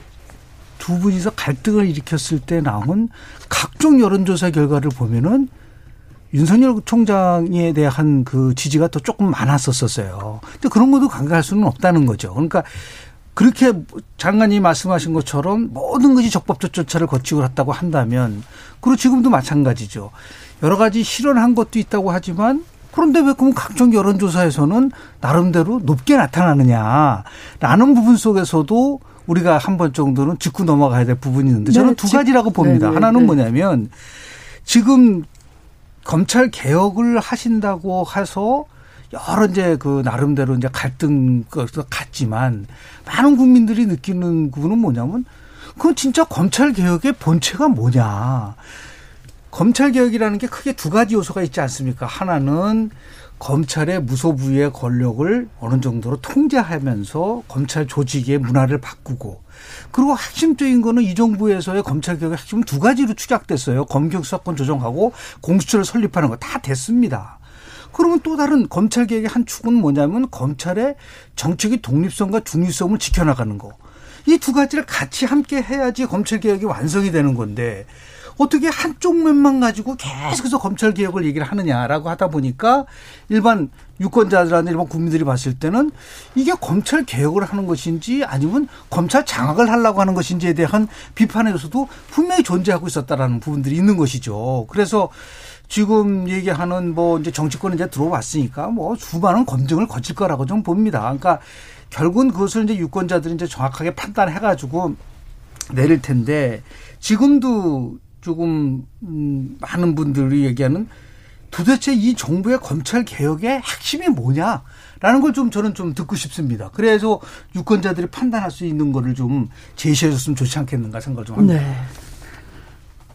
Speaker 14: 두 분이서 갈등을 일으켰을 때 나온 각종 여론조사 결과를 보면은 윤석열 총장에 대한 그 지지가 또 조금 많았었었어요. 근데 그런 것도 간과할 수는 없다는 거죠. 그러니까 그렇게 장관이 말씀하신 것처럼 모든 것이 적법적 절차를 거치고 갔다고 한다면 그리고 지금도 마찬가지죠. 여러 가지 실현한 것도 있다고 하지만 그런데 왜 그럼 각종 여론조사에서는 나름대로 높게 나타나느냐라는 부분 속에서도 우리가 한 번 정도는 짚고 넘어가야 될 부분이 있는데 저는 네, 두 가지라고 봅니다. 네, 네, 하나는 네. 뭐냐면 지금 검찰 개혁을 하신다고 해서 여러 이제 그 나름대로 이제 갈등 같지만 많은 국민들이 느끼는 부분은 뭐냐면 그건 진짜 검찰 개혁의 본체가 뭐냐. 검찰 개혁이라는 게 크게 두 가지 요소가 있지 않습니까? 하나는 검찰의 무소부의 권력을 어느 정도로 통제하면서 검찰 조직의 문화를 바꾸고 그리고 핵심적인 거는 이 정부에서의 검찰 개혁의 핵심은 두 가지로 추적됐어요. 검경 수사권 조정하고 공수처를 설립하는 거 다 됐습니다. 그러면 또 다른 검찰 개혁의 한 축은 뭐냐면 검찰의 정책의 독립성과 중립성을 지켜나가는 거. 이 두 가지를 같이 함께 해야지 검찰 개혁이 완성이 되는 건데 어떻게 한쪽 면만 가지고 계속해서 검찰 개혁을 얘기를 하느냐라고 하다 보니까 일반 유권자들한테 일반 국민들이 봤을 때는 이게 검찰 개혁을 하는 것인지 아니면 검찰 장악을 하려고 하는 것인지에 대한 비판에서도 분명히 존재하고 있었다라는 부분들이 있는 것이죠. 그래서 지금 얘기하는 뭐 이제 정치권에 이제 들어왔으니까 뭐 수많은 검증을 거칠 거라고 좀 봅니다. 그러니까 결국은 그것을 이제 유권자들이 이제 정확하게 판단해 가지고 내릴 텐데 지금도 조금 음, 많은 분들이 얘기하는 도대체 이 정부의 검찰 개혁의 핵심이 뭐냐라는 걸 좀 저는 좀 듣고 싶습니다. 그래서 유권자들이 판단할 수 있는 거를 좀 제시해 줬으면 좋지 않겠는가 생각을 좀 합니다. 네.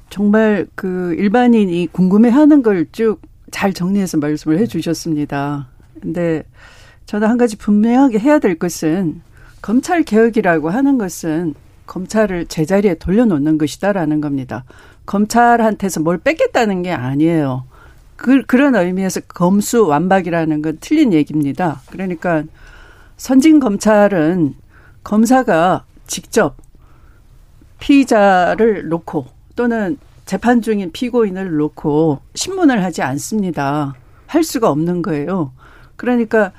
Speaker 13: 정말 그 일반인이 궁금해 하는 걸 쭉 잘 정리해서 말씀을 해 주셨습니다. 근데 저는 한 가지 분명하게 해야 될 것은 검찰 개혁이라고 하는 것은 검찰을 제자리에 돌려놓는 것이다라는 겁니다. 검찰한테서 뭘 뺏겠다는 게 아니에요. 그, 그런 의미에서 검수 완박이라는 건 틀린 얘기입니다. 그러니까 선진 검찰은 검사가 직접 피의자를 놓고 또는 재판 중인 피고인을 놓고 신문을 하지 않습니다. 할 수가 없는 거예요. 그러니까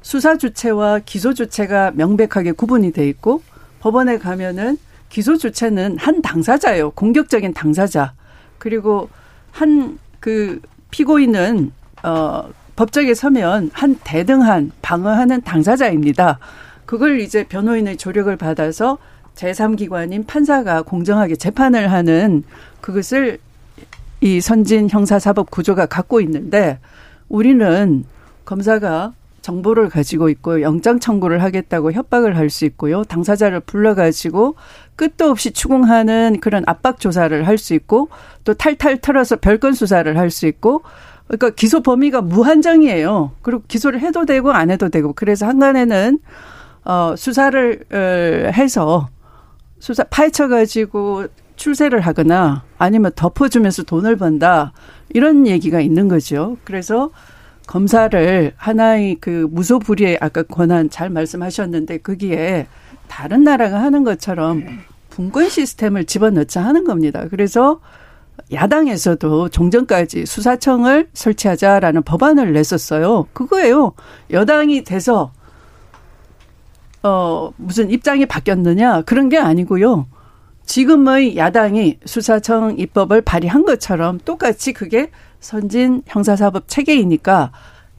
Speaker 13: 수사 주체와 기소 주체가 명백하게 구분이 돼 있고 법원에 가면은 기소 주체는 한 당사자예요. 공격적인 당사자. 그리고 한 그 피고인은 어 법정에 서면 한 대등한 방어하는 당사자입니다. 그걸 이제 변호인의 조력을 받아서 제3기관인 판사가 공정하게 재판을 하는 그것을 이 선진 형사사법 구조가 갖고 있는데 우리는 검사가 정보를 가지고 있고 영장 청구를 하겠다고 협박을 할 수 있고요. 당사자를 불러가지고 끝도 없이 추궁하는 그런 압박 조사를 할 수 있고 또 탈탈 털어서 별건 수사를 할 수 있고 그러니까 기소 범위가 무한정이에요. 그리고 기소를 해도 되고 안 해도 되고 그래서 한간에는 어 수사를 어, 해서 수사 파헤쳐 가지고 출세를 하거나 아니면 덮어주면서 돈을 번다 이런 얘기가 있는 거죠. 그래서 검사를 하나의 그 무소불위의 아까 권한 잘 말씀하셨는데 거기에 다른 나라가 하는 것처럼 분권 시스템을 집어넣자 하는 겁니다. 그래서 야당에서도 종전까지 수사청을 설치하자라는 법안을 냈었어요. 그거예요. 여당이 돼서 어 무슨 입장이 바뀌었느냐 그런 게 아니고요. 지금의 야당이 수사청 입법을 발의한 것처럼 똑같이 그게 선진 형사사법 체계이니까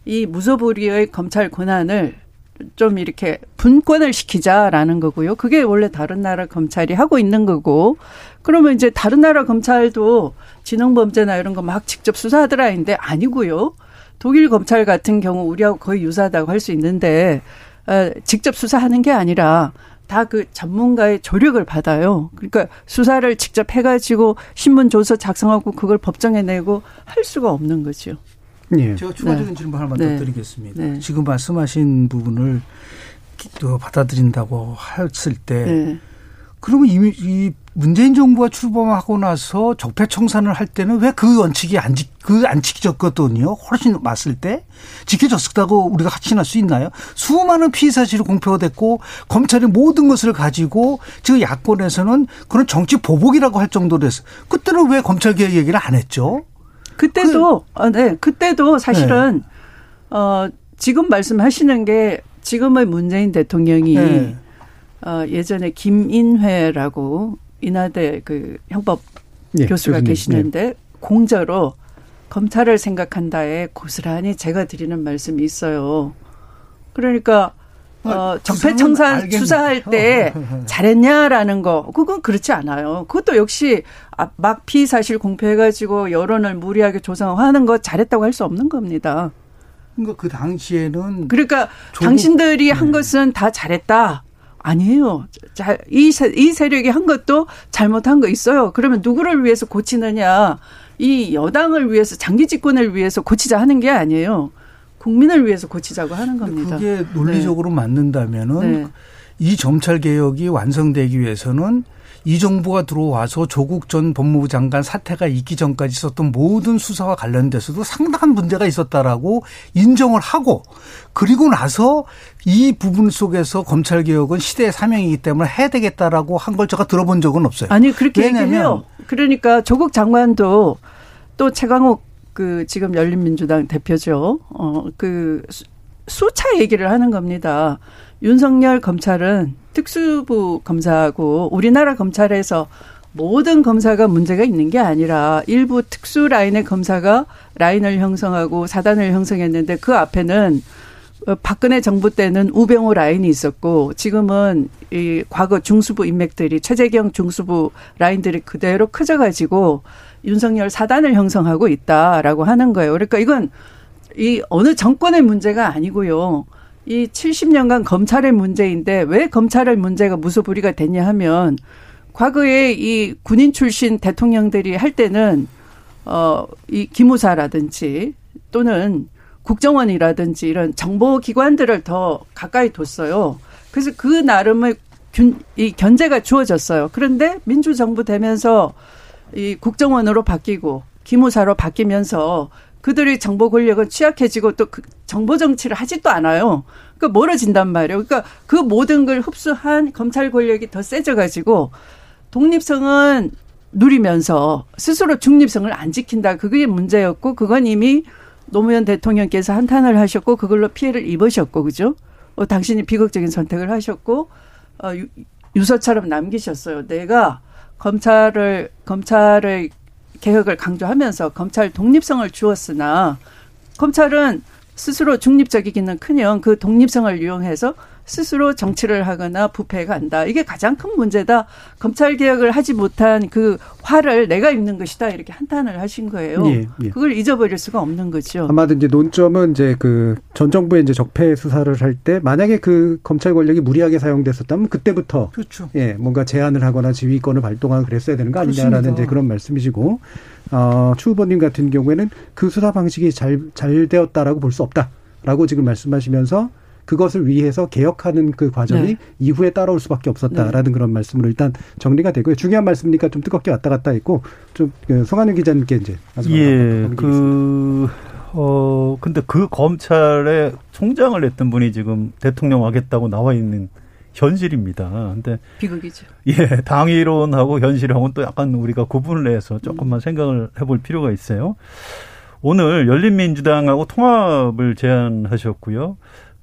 Speaker 13: 이 무소불위의 검찰 권한을 좀 이렇게 분권을 시키자라는 거고요. 그게 원래 다른 나라 검찰이 하고 있는 거고. 그러면 이제 다른 나라 검찰도 진흥범죄나 이런 거 막 직접 수사하더라인데 아니고요. 독일 검찰 같은 경우 우리하고 거의 유사하다고 할 수 있는데 어, 직접 수사하는 게 아니라 다 그 전문가의 조력을 받아요. 그러니까 수사를 직접 해가지고 신문 조서 작성하고 그걸 법정에 내고 할 수가 없는 거죠.
Speaker 14: 예. 제가 추가적인 네. 질문 하나만 네. 더 드리겠습니다. 네. 지금 말씀하신 부분을 또 받아들인다고 했을 때 네. 그러면 이미 이 문재인 정부가 출범하고 나서 적폐청산을 할 때는 왜 그 원칙이 안 지, 그안 지켜졌거든요. 훨씬 맞을 때 지켜졌다고 우리가 확신할 수 있나요? 수많은 피의 사실이 공표가 됐고 검찰이 모든 것을 가지고 지금 야권에서는 그런 정치 보복이라고 할 정도로 했어. 그때는 왜 검찰 개혁 얘기를 안 했죠?
Speaker 13: 그때도 그, 어, 네 그때도 사실은 네. 어 지금 말씀하시는 게 지금의 문재인 대통령이 네. 어 예전에 김인회라고 인하대 그 형법 네, 교수가 교수님, 계시는데 네. 공저로 검찰을 생각한다에 고스란히 제가 드리는 말씀이 있어요. 그러니까 어, 그 적폐청산 수사할 때 잘했냐라는 거, 그건 그렇지 않아요. 그것도 역시 아, 막 피사실 공표해가지고 여론을 무리하게 조성하는 거 잘했다고 할 수 없는 겁니다.
Speaker 14: 그러니까 그 당시에는
Speaker 13: 그러니까 조국, 당신들이 한 네. 것은 다 잘했다. 아니에요. 자, 이, 이 세력이 한 것도 잘못한 거 있어요. 그러면 누구를 위해서 고치느냐. 이 여당을 위해서 장기 집권을 위해서 고치자 하는 게 아니에요. 국민을 위해서 고치자고 하는 겁니다.
Speaker 14: 그게 논리적으로 네. 맞는다면은 네. 이 점찰 개혁이 완성되기 위해서는 이 정부가 들어와서 조국 전 법무부 장관 사태가 있기 전까지 있었던 모든 수사와 관련돼서도 상당한 문제가 있었다라고 인정을 하고 그리고 나서 이 부분 속에서 검찰 개혁은 시대의 사명이기 때문에 해야 되겠다라고 한 걸 제가 들어본 적은 없어요.
Speaker 13: 아니 그렇게 얘기해요. 그러니까 조국 장관도 또 최강욱 그 지금 열린민주당 대표죠. 어그 수차 얘기를 하는 겁니다. 윤석열 검찰은 특수부 검사하고 우리나라 검찰에서 모든 검사가 문제가 있는 게 아니라 일부 특수 라인의 검사가 라인을 형성하고 사단을 형성했는데 그 앞에는 박근혜 정부 때는 우병우 라인이 있었고 지금은 이 과거 중수부 인맥들이 최재경 중수부 라인들이 그대로 커져가지고 윤석열 사단을 형성하고 있다라고 하는 거예요. 그러니까 이건 이 어느 정권의 문제가 아니고요. 이 70년간 검찰의 문제인데 왜 검찰의 문제가 무소불위가 됐냐 하면 과거에 이 군인 출신 대통령들이 할 때는 어 이 기무사라든지 또는 국정원이라든지 이런 정보 기관들을 더 가까이 뒀어요. 그래서 그 나름의 균, 이 견제가 주어졌어요. 그런데 민주정부 되면서 이 국정원으로 바뀌고 기무사로 바뀌면서 그들의 정보 권력은 취약해지고 또 그 정보 정치를 하지도 않아요. 그러니까 멀어진단 말이에요. 그러니까 그 모든 걸 흡수한 검찰 권력이 더 세져가지고 독립성은 누리면서 스스로 중립성을 안 지킨다. 그게 문제였고 그건 이미 노무현 대통령께서 한탄을 하셨고 그걸로 피해를 입으셨고 그죠? 어, 당신이 비극적인 선택을 하셨고 어, 유서처럼 남기셨어요. 내가 검찰을 검찰의 개혁을 강조하면서 검찰 독립성을 주었으나 검찰은 스스로 중립적이기는 커녕 그 독립성을 이용해서 스스로 정치를 하거나 부패해 간다. 이게 가장 큰 문제다. 검찰 개혁을 하지 못한 그 화를 내가 입는 것이다. 이렇게 한탄을 하신 거예요. 예, 예. 그걸 잊어버릴 수가 없는 거죠.
Speaker 2: 아마도 이제 논점은 이제 그 전 정부의 이제 적폐 수사를 할 때 만약에 그 검찰 권력이 무리하게 사용됐었다면 그때부터
Speaker 14: 그렇죠.
Speaker 2: 예, 뭔가 제한을 하거나 지휘권을 발동하고 그랬어야 되는 거 아니냐라는 이제 그런 말씀이시고 어, 추 후보님 같은 경우에는 그 수사 방식이 잘 잘 되었다라고 볼 수 없다라고 지금 말씀하시면서 그것을 위해서 개혁하는 그 과정이 네. 이후에 따라올 수밖에 없었다라는 네. 그런 말씀으로 일단 정리가 되고요. 중요한 말씀이니까 좀 뜨겁게 왔다 갔다 했고 좀그 송한윤 기자님께 이제
Speaker 15: 예, 그 어, 근데 그 검찰의 총장을 했던 분이 지금 대통령 하겠다고 나와 있는 현실입니다. 근데
Speaker 13: 비극이죠.
Speaker 15: 예, 당이론하고 현실하고는 또 약간 우리가 구분을 해서 조금만 음. 생각을 해볼 필요가 있어요. 오늘 열린민주당하고 통합을 제안하셨고요.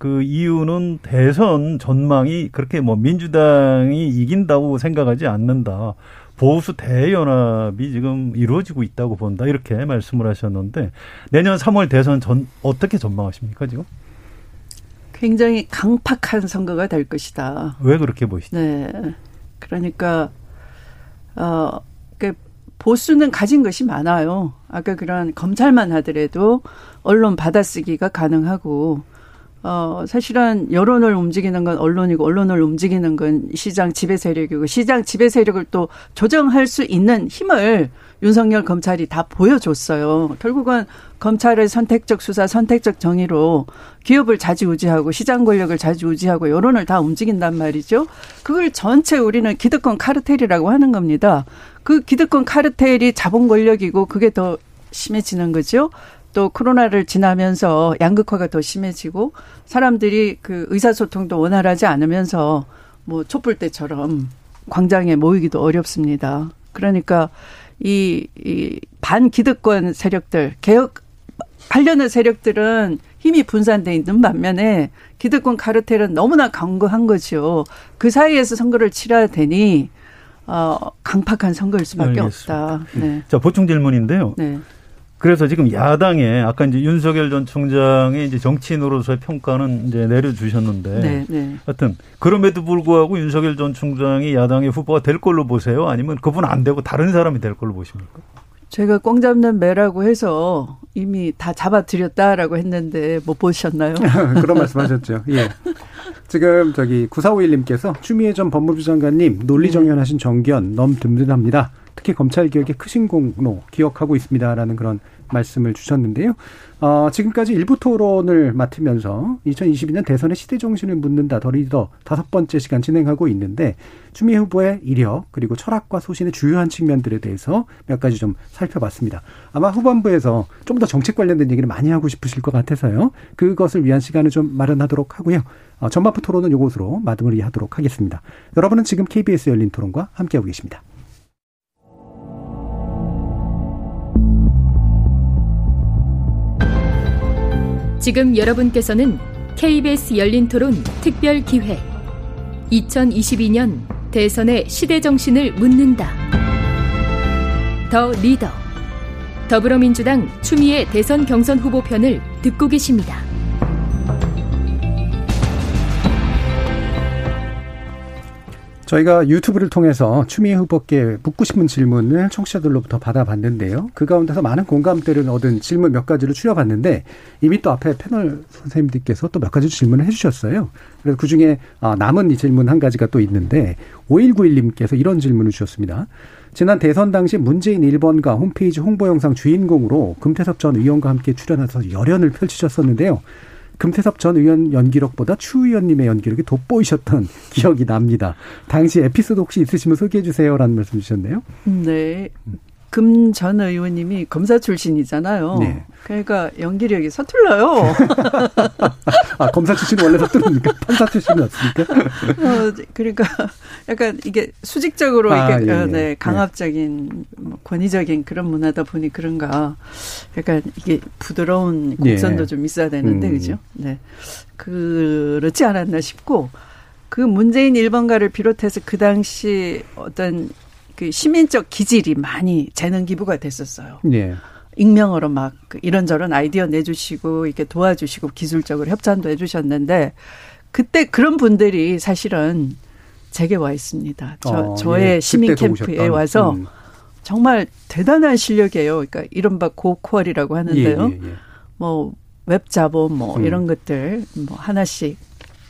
Speaker 15: 그 이유는 대선 전망이 그렇게 뭐 민주당이 이긴다고 생각하지 않는다. 보수 대연합이 지금 이루어지고 있다고 본다. 이렇게 말씀을 하셨는데 내년 3월 대선 전 어떻게 전망하십니까, 지금?
Speaker 13: 굉장히 강팍한 선거가 될 것이다.
Speaker 15: 왜 그렇게 보시죠?
Speaker 13: 네. 그러니까 어, 그 보수는 가진 것이 많아요. 아까 그런 검찰만 하더라도 언론 받아쓰기가 가능하고 어, 사실은 여론을 움직이는 건 언론이고 언론을 움직이는 건 시장 지배 세력이고 시장 지배 세력을 또 조정할 수 있는 힘을 윤석열 검찰이 다 보여줬어요. 결국은 검찰의 선택적 수사, 선택적 정의로 기업을 자지우지하고 시장 권력을 자지우지하고 여론을 다 움직인단 말이죠. 그걸 전체 우리는 기득권 카르텔이라고 하는 겁니다. 그 기득권 카르텔이 자본 권력이고 그게 더 심해지는 거죠. 또 코로나를 지나면서 양극화가 더 심해지고 사람들이 그 의사소통도 원활하지 않으면서 뭐 촛불 때처럼 광장에 모이기도 어렵습니다. 그러니까 이, 이 반기득권 세력들, 개혁 하려는 세력들은 힘이 분산돼 있는 반면에 기득권 카르텔은 너무나 강구한 거죠. 그 사이에서 선거를 치러야 되니 어 강팍한 선거일 수밖에 알겠습니다. 없다.
Speaker 15: 네. 자 보충 질문인데요. 네. 그래서 지금 야당에 아까 이제 윤석열 전 총장의 이제 정치인으로서의 평가는 이제 내려주셨는데 네, 네. 하여튼 그럼에도 불구하고 윤석열 전 총장이 야당의 후보가 될 걸로 보세요? 아니면 그분 안 되고 다른 사람이 될 걸로 보십니까?
Speaker 13: 제가 꽝 잡는 매라고 해서 이미 다 잡아드렸다라고 했는데 못 보셨나요?
Speaker 2: 그런 말씀하셨죠. 예. 지금 저기 9451님께서 추미애 전 법무부 장관님 논리정연하신 정견 너무 든든합니다. 특히 검찰 개혁의 크신 공로 기억하고 있습니다라는 그런 말씀을 주셨는데요. 어, 지금까지 일부 토론을 맡으면서 2022년 대선의 시대 정신을 묻는다 더 리더 다섯 번째 시간 진행하고 있는데 추미애 후보의 이력 그리고 철학과 소신의 주요한 측면들에 대해서 몇 가지 좀 살펴봤습니다. 아마 후반부에서 좀 더 정책 관련된 얘기를 많이 하고 싶으실 것 같아서요. 그것을 위한 시간을 좀 마련하도록 하고요. 어, 전반부 토론은 이곳으로 마무리하도록 하겠습니다. 여러분은 지금 KBS 열린 토론과 함께하고 계십니다.
Speaker 3: 지금 여러분께서는 KBS 열린 토론 특별 기회 2022년 대선의 시대 정신을 묻는다. 더 리더 더불어민주당 추미애 대선 경선 후보 편을 듣고 계십니다.
Speaker 2: 저희가 유튜브를 통해서 추미애 후보께 묻고 싶은 질문을 청취자들로부터 받아봤는데요. 그 가운데서 많은 공감대를 얻은 질문 몇 가지를 추려봤는데 이미 또 앞에 패널 선생님들께서 또 몇 가지 질문을 해주셨어요. 그래서 그 중에 아, 남은 이 질문 한 가지가 또 있는데 5191님께서 이런 질문을 주셨습니다. 지난 대선 당시 문재인 1번가 홈페이지 홍보 영상 주인공으로 금태섭 전 의원과 함께 출연해서 열연을 펼치셨었는데요. 금태섭 전 의원 연기력보다 추 의원님의 연기력이 돋보이셨던 기억이 납니다. 당시 에피소드 혹시 있으시면 소개해 주세요라는 말씀 주셨네요.
Speaker 13: 네. 금 전 의원님이 검사 출신이잖아요. 네. 그러니까 연기력이 서툴러요.
Speaker 2: 아, 검사 출신 원래 서투릅니까? 판사 출신은 없습니까?
Speaker 13: 어, 그러니까 약간 이게 수직적으로 아, 이게 예, 어, 예. 네, 강압적인 뭐 권위적인 그런 문화다 보니 그런가. 약간 이게 부드러운 곡선도 예. 좀 있어야 되는데 음. 그죠? 네. 그렇지 않았나 싶고 그 문재인 1번가를 비롯해서 그 당시 어떤 그 시민적 기질이 많이 재능 기부가 됐었어요. 예. 익명으로 막그 이런저런 아이디어 내주시고 이렇게 도와주시고 기술적으로 협찬도 해주셨는데 그때 그런 분들이 사실은 제게 와 있습니다. 저, 어, 저의 예. 시민 캠프에 와서 음. 정말 대단한 실력이에요. 그러니까 이른바 고퀄이라고 하는데요. 예, 예, 예. 뭐 웹자본 뭐 음. 이런 것들 뭐 하나씩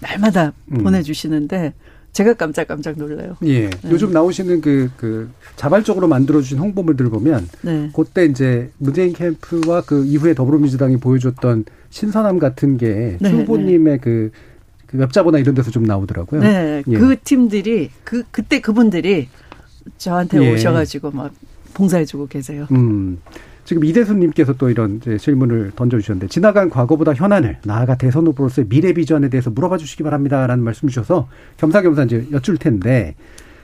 Speaker 13: 날마다 음. 보내주시는데 제가 깜짝깜짝 놀라요.
Speaker 2: 예. 네. 요즘 나오시는 그, 그, 자발적으로 만들어주신 홍보물들을 보면, 네. 그때 이제 문재인 캠프와 그 이후에 더불어민주당이 보여줬던 신선함 같은 게, 네. 후보님의 그, 그 웹자보나 이런 데서 좀 나오더라고요.
Speaker 13: 네, 예. 그 팀들이 그 그때 그분들이 저한테 예. 오셔가지고 막 봉사해주고 계세요.
Speaker 2: 음. 지금 이대수님께서 또 이런 질문을 던져주셨는데 지나간 과거보다 현안을 나아가 대선 후보로서의 미래 비전에 대해서 물어봐 주시기 바랍니다라는 말씀 주셔서 겸사겸사 이제 여쭐 텐데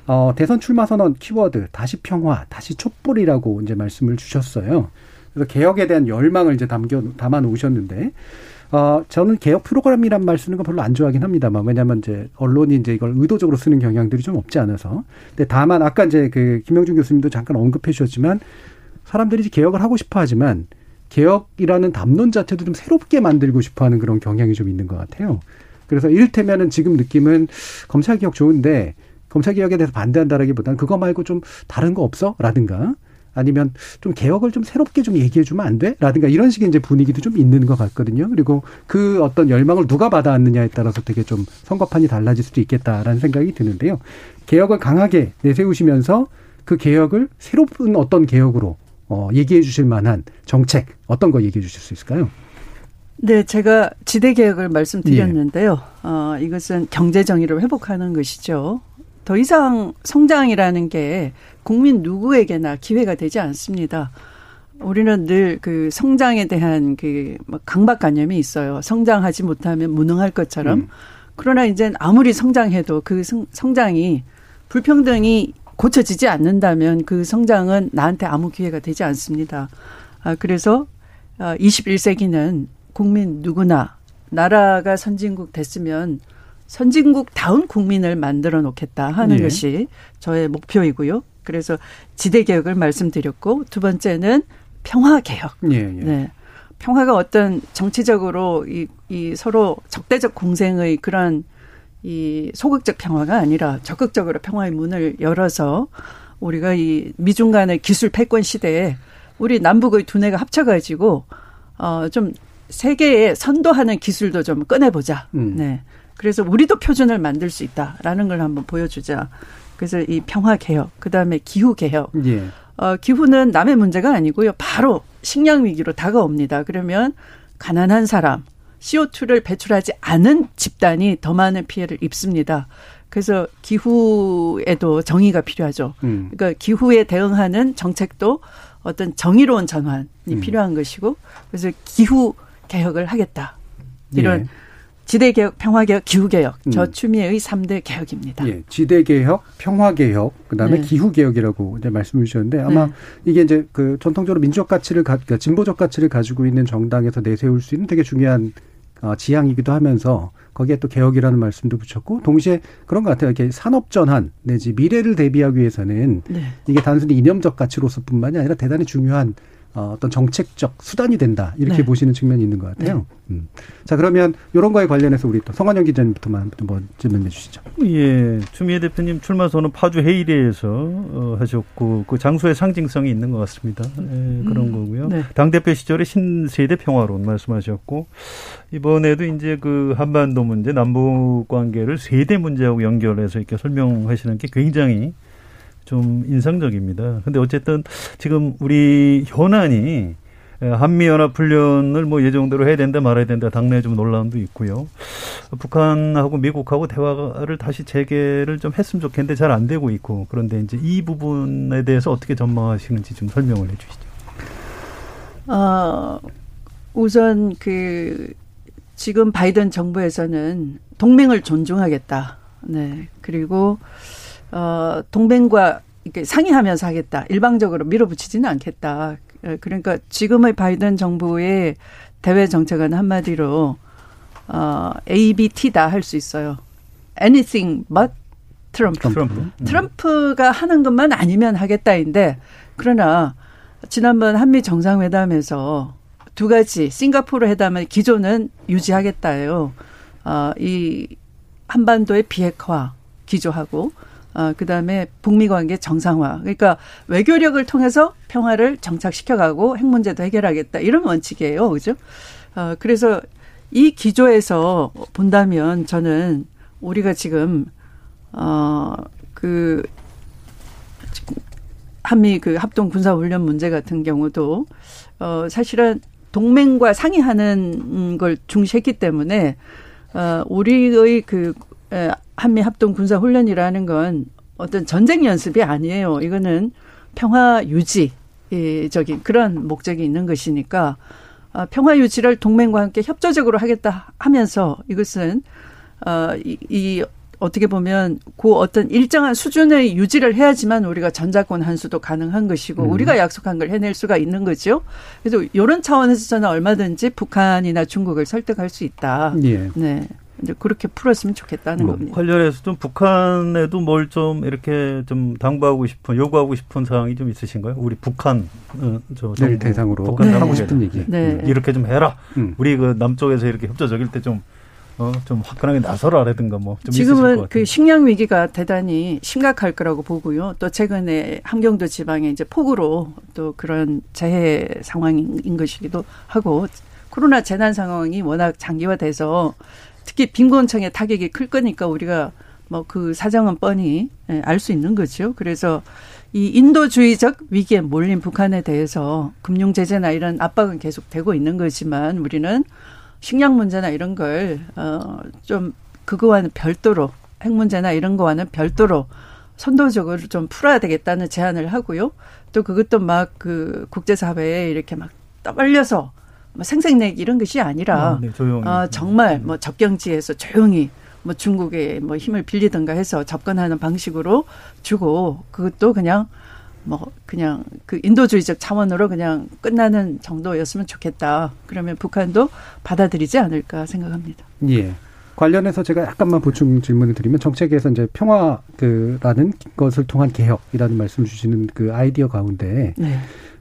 Speaker 2: 어, 대선 출마 선언 키워드 다시 평화, 다시 촛불이라고 이제 말씀을 주셨어요. 그래서 개혁에 대한 열망을 이제 담겨 담아 놓으셨는데 어, 저는 개혁 프로그램이란 말 쓰는 거 별로 안 좋아하긴 합니다만 왜냐하면 이제 언론이 이제 이걸 의도적으로 쓰는 경향들이 좀 없지 않아서. 근데 다만 아까 이제 그 김영준 교수님도 잠깐 언급해 주셨지만 사람들이 개혁을 하고 싶어 하지만 개혁이라는 담론 자체도 좀 새롭게 만들고 싶어 하는 그런 경향이 좀 있는 것 같아요. 그래서 이를테면은 지금 느낌은 검찰 개혁 좋은데 검찰 개혁에 대해서 반대한다라기보다는 그거 말고 좀 다른 거 없어? 라든가 아니면 좀 개혁을 좀 새롭게 좀 얘기해 주면 안 돼? 라든가 이런 식의 이제 분위기도 좀 있는 것 같거든요. 그리고 그 어떤 열망을 누가 받아왔느냐에 따라서 되게 좀 선거판이 달라질 수도 있겠다라는 생각이 드는데요. 개혁을 강하게 내세우시면서 그 개혁을 새로운 어떤 개혁으로 어, 얘기해 주실 만한 정책 어떤 거 얘기해 주실 수 있을까요?
Speaker 13: 네, 제가 지대 개혁을 말씀드렸는데요. 예. 어, 이것은 경제 정의를 회복하는 것이죠. 더 이상 성장이라는 게 국민 누구에게나 기회가 되지 않습니다. 우리는 늘 그 성장에 대한 그뭐 강박관념이 있어요. 성장하지 못하면 무능할 것처럼. 음. 그러나 이제 아무리 성장해도 그 성장이 불평등이 고쳐지지 않는다면 그 성장은 나한테 아무 기회가 되지 않습니다. 아, 그래서 21세기는 아, 국민 누구나 나라가 선진국 됐으면 선진국다운 국민을 만들어 놓겠다 하는 예. 것이 저의 목표이고요. 그래서 지대 개혁을 말씀드렸고 두 번째는 평화 개혁. 예, 예. 네. 평화가 어떤 정치적으로 이, 이 서로 적대적 공생의 그런 이 소극적 평화가 아니라 적극적으로 평화의 문을 열어서 우리가 이 미중 간의 기술 패권 시대에 우리 남북의 두뇌가 합쳐가지고 어좀 세계에 선도하는 기술도 좀 꺼내보자. 음. 네. 그래서 우리도 표준을 만들 수 있다라는 걸 한번 보여주자. 그래서 이 평화 개혁, 그 다음에 기후 개혁. 예. 어, 기후는 남의 문제가 아니고요. 바로 식량 위기로 다가옵니다. 그러면 가난한 사람, CO2를 배출하지 않은 집단이 더 많은 피해를 입습니다. 그래서 기후에도 정의가 필요하죠. 음. 그러니까 기후에 대응하는 정책도 어떤 정의로운 전환이 음. 필요한 것이고, 그래서 기후 개혁을 하겠다. 이런 예. 지대 개혁, 평화 개혁, 기후 개혁. 음. 저 추미애의 3대 개혁입니다.
Speaker 2: 예, 지대 개혁, 평화 개혁, 그 다음에 네. 기후 개혁이라고 이제 말씀을 주셨는데 아마 네. 이게 이제 그 전통적으로 민주적 가치를, 가, 그러니까 진보적 가치를 가지고 있는 정당에서 내세울 수 있는 되게 중요한 어, 지향이기도 하면서 거기에 또 개혁이라는 말씀도 붙였고 동시에 그런 것 같아요. 이렇게 산업 전환 내지 미래를 대비하기 위해서는 네. 이게 단순히 이념적 가치로서뿐만이 아니라 대단히 중요한 어, 어떤 정책적 수단이 된다 이렇게 네. 보시는 측면이 있는 것 같아요. 네. 음. 자 그러면 이런 거에 관련해서 우리 또 성환영 기자님부터만 한번 질문해 주시죠.
Speaker 15: 예, 추미애 대표님 출마 선언 파주 회의리에서 어, 하셨고 그 장소의 상징성이 있는 것 같습니다. 예, 그런 음. 거고요. 네. 당 대표 시절에 신세대 평화론 말씀하셨고 이번에도 이제 그 한반도 문제, 남북 관계를 세대 문제하고 연결해서 이렇게 설명하시는 게 굉장히 좀 인상적입니다. 근데 어쨌든 지금 우리 현안이 한미연합훈련을 뭐 예정대로 해야 된다 말아야 된다 당내에 좀 논란도 있고요. 북한하고 미국하고 대화를 다시 재개를 좀 했으면 좋겠는데 잘 안 되고 있고 그런데 이제 이 부분에 대해서 어떻게 전망하시는지 좀 설명을 해 주시죠.
Speaker 13: 어, 우선 그 지금 바이든 정부에서는 동맹을 존중하겠다. 네. 그리고 어, 동맹과 이렇게 상의하면서 하겠다. 일방적으로 밀어붙이지는 않겠다. 예, 그러니까 지금의 바이든 정부의 대외 정책은 한마디로 어, ABT다 할 수 있어요. Anything but 트럼프. 트럼프. 음. 트럼프가 하는 것만 아니면 하겠다인데 그러나 지난번 한미 정상회담에서 두 가지 싱가포르 회담의 기조는 유지하겠다예요. 어, 이 한반도의 비핵화 기조하고 어, 그 다음에 북미 관계 정상화. 그러니까 외교력을 통해서 평화를 정착시켜가고 핵 문제도 해결하겠다. 이런 원칙이에요. 그죠? 어, 그래서 이 기조에서 본다면 저는 우리가 지금, 어, 그, 한미 그 합동 군사 훈련 문제 같은 경우도, 어, 사실은 동맹과 상의하는 걸 중시했기 때문에 어, 우리의 그 한미 합동 군사 훈련이라는 건 어떤 전쟁 연습이 아니에요. 이거는 평화 유지 적인 그런 목적이 있는 것이니까 어, 평화 유지를 동맹과 함께 협조적으로 하겠다 하면서 이것은 어, 이, 이 어떻게 보면 그 어떤 일정한 수준의 유지를 해야지만 우리가 전자권 한수도 가능한 것이고 음. 우리가 약속한 걸 해낼 수가 있는 거죠. 그래서 이런 차원에서 저는 얼마든지 북한이나 중국을 설득할 수 있다. 예. 네. 이제 그렇게 풀었으면 좋겠다는 뭐, 겁니다.
Speaker 15: 관련해서 좀 북한에도 뭘 좀 이렇게 좀 당부하고 싶은 요구하고 싶은 사항이 좀 있으신가요? 우리 북한 어,
Speaker 2: 저 정부, 대상으로 북한 네. 하고 싶은 얘기
Speaker 15: 네. 이렇게 좀 해라. 음. 우리 그 남쪽에서 이렇게 협조적일 때좀 어, 좀 화끈하게 나서라라든가 뭐. 좀
Speaker 13: 지금은 그 식량 위기가 대단히 심각할 거라고 보고요. 또 최근에 함경도 지방에 이제 폭우로 또 그런 재해 상황인 것이기도 하고 코로나 재난 상황이 워낙 장기화돼서 특히 빈곤층의 타격이 클 거니까 우리가 뭐 그 사정은 뻔히 예, 알수 있는 거죠. 그래서 이 인도주의적 위기에 몰린 북한에 대해서 금융 제재나 이런 압박은 계속 되고 있는 거지만 우리는 식량 문제나 이런 걸, 어, 좀, 그거와는 별도로, 핵 문제나 이런 거와는 별도로 선도적으로 좀 풀어야 되겠다는 제안을 하고요. 또 그것도 막 그 국제사회에 이렇게 막 떠벌려서 뭐 생색내기 이런 것이 아니라, 아, 네, 조용히. 어, 정말 뭐 접경지에서 조용히 뭐 중국에 뭐 힘을 빌리든가 해서 접근하는 방식으로 주고 그것도 그냥 뭐 그냥 그 인도주의적 차원으로 그냥 끝나는 정도였으면 좋겠다. 그러면 북한도 받아들이지 않을까 생각합니다.
Speaker 2: 예. 관련해서 제가 약간만 보충 질문을 드리면 정책에서 이제 평화 그라는 것을 통한 개혁이라는 말씀 주시는 그 아이디어 가운데 네.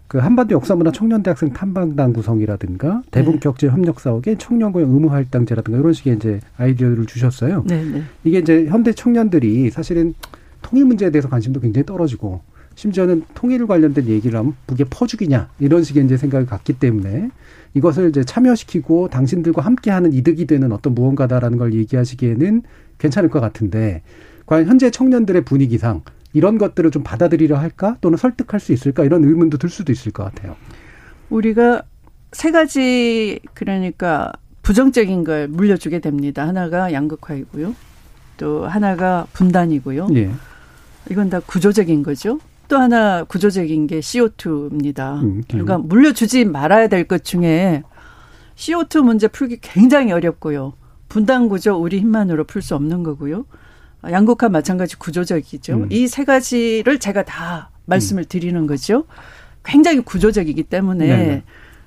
Speaker 2: 그 한반도 역사문화 청년대학생 탐방단 구성이라든가 대북격제 네. 협력 사업에 청년 고용 의무 할당제라든가 이런 식의 이제 아이디어를 주셨어요. 네, 네. 이게 이제 현대 청년들이 사실은 통일 문제에 대해서 관심도 굉장히 떨어지고 심지어는 통일 관련된 얘기를 하면 북의 퍼주기냐 이런 식의 이제 생각을 갖기 때문에 이것을 이제 참여시키고 당신들과 함께하는 이득이 되는 어떤 무언가다라는 걸 얘기하시기에는 괜찮을 것 같은데 과연 현재 청년들의 분위기상 이런 것들을 좀 받아들이려 할까 또는 설득할 수 있을까 이런 의문도 들 수도 있을 것 같아요.
Speaker 13: 우리가 세 가지 그러니까 부정적인 걸 물려주게 됩니다. 하나가 양극화이고요. 또 하나가 분단이고요. 예. 이건 다 구조적인 거죠. 또 하나 구조적인 게 CO2입니다. 음, 그러니까 물려주지 말아야 될 것 중에 CO2 문제 풀기 굉장히 어렵고요. 분단 구조 우리 힘만으로 풀 수 없는 거고요. 양극화 마찬가지 구조적이죠. 음. 이세 가지를 제가 다 말씀을 음. 드리는 거죠. 굉장히 구조적이기 때문에 네네.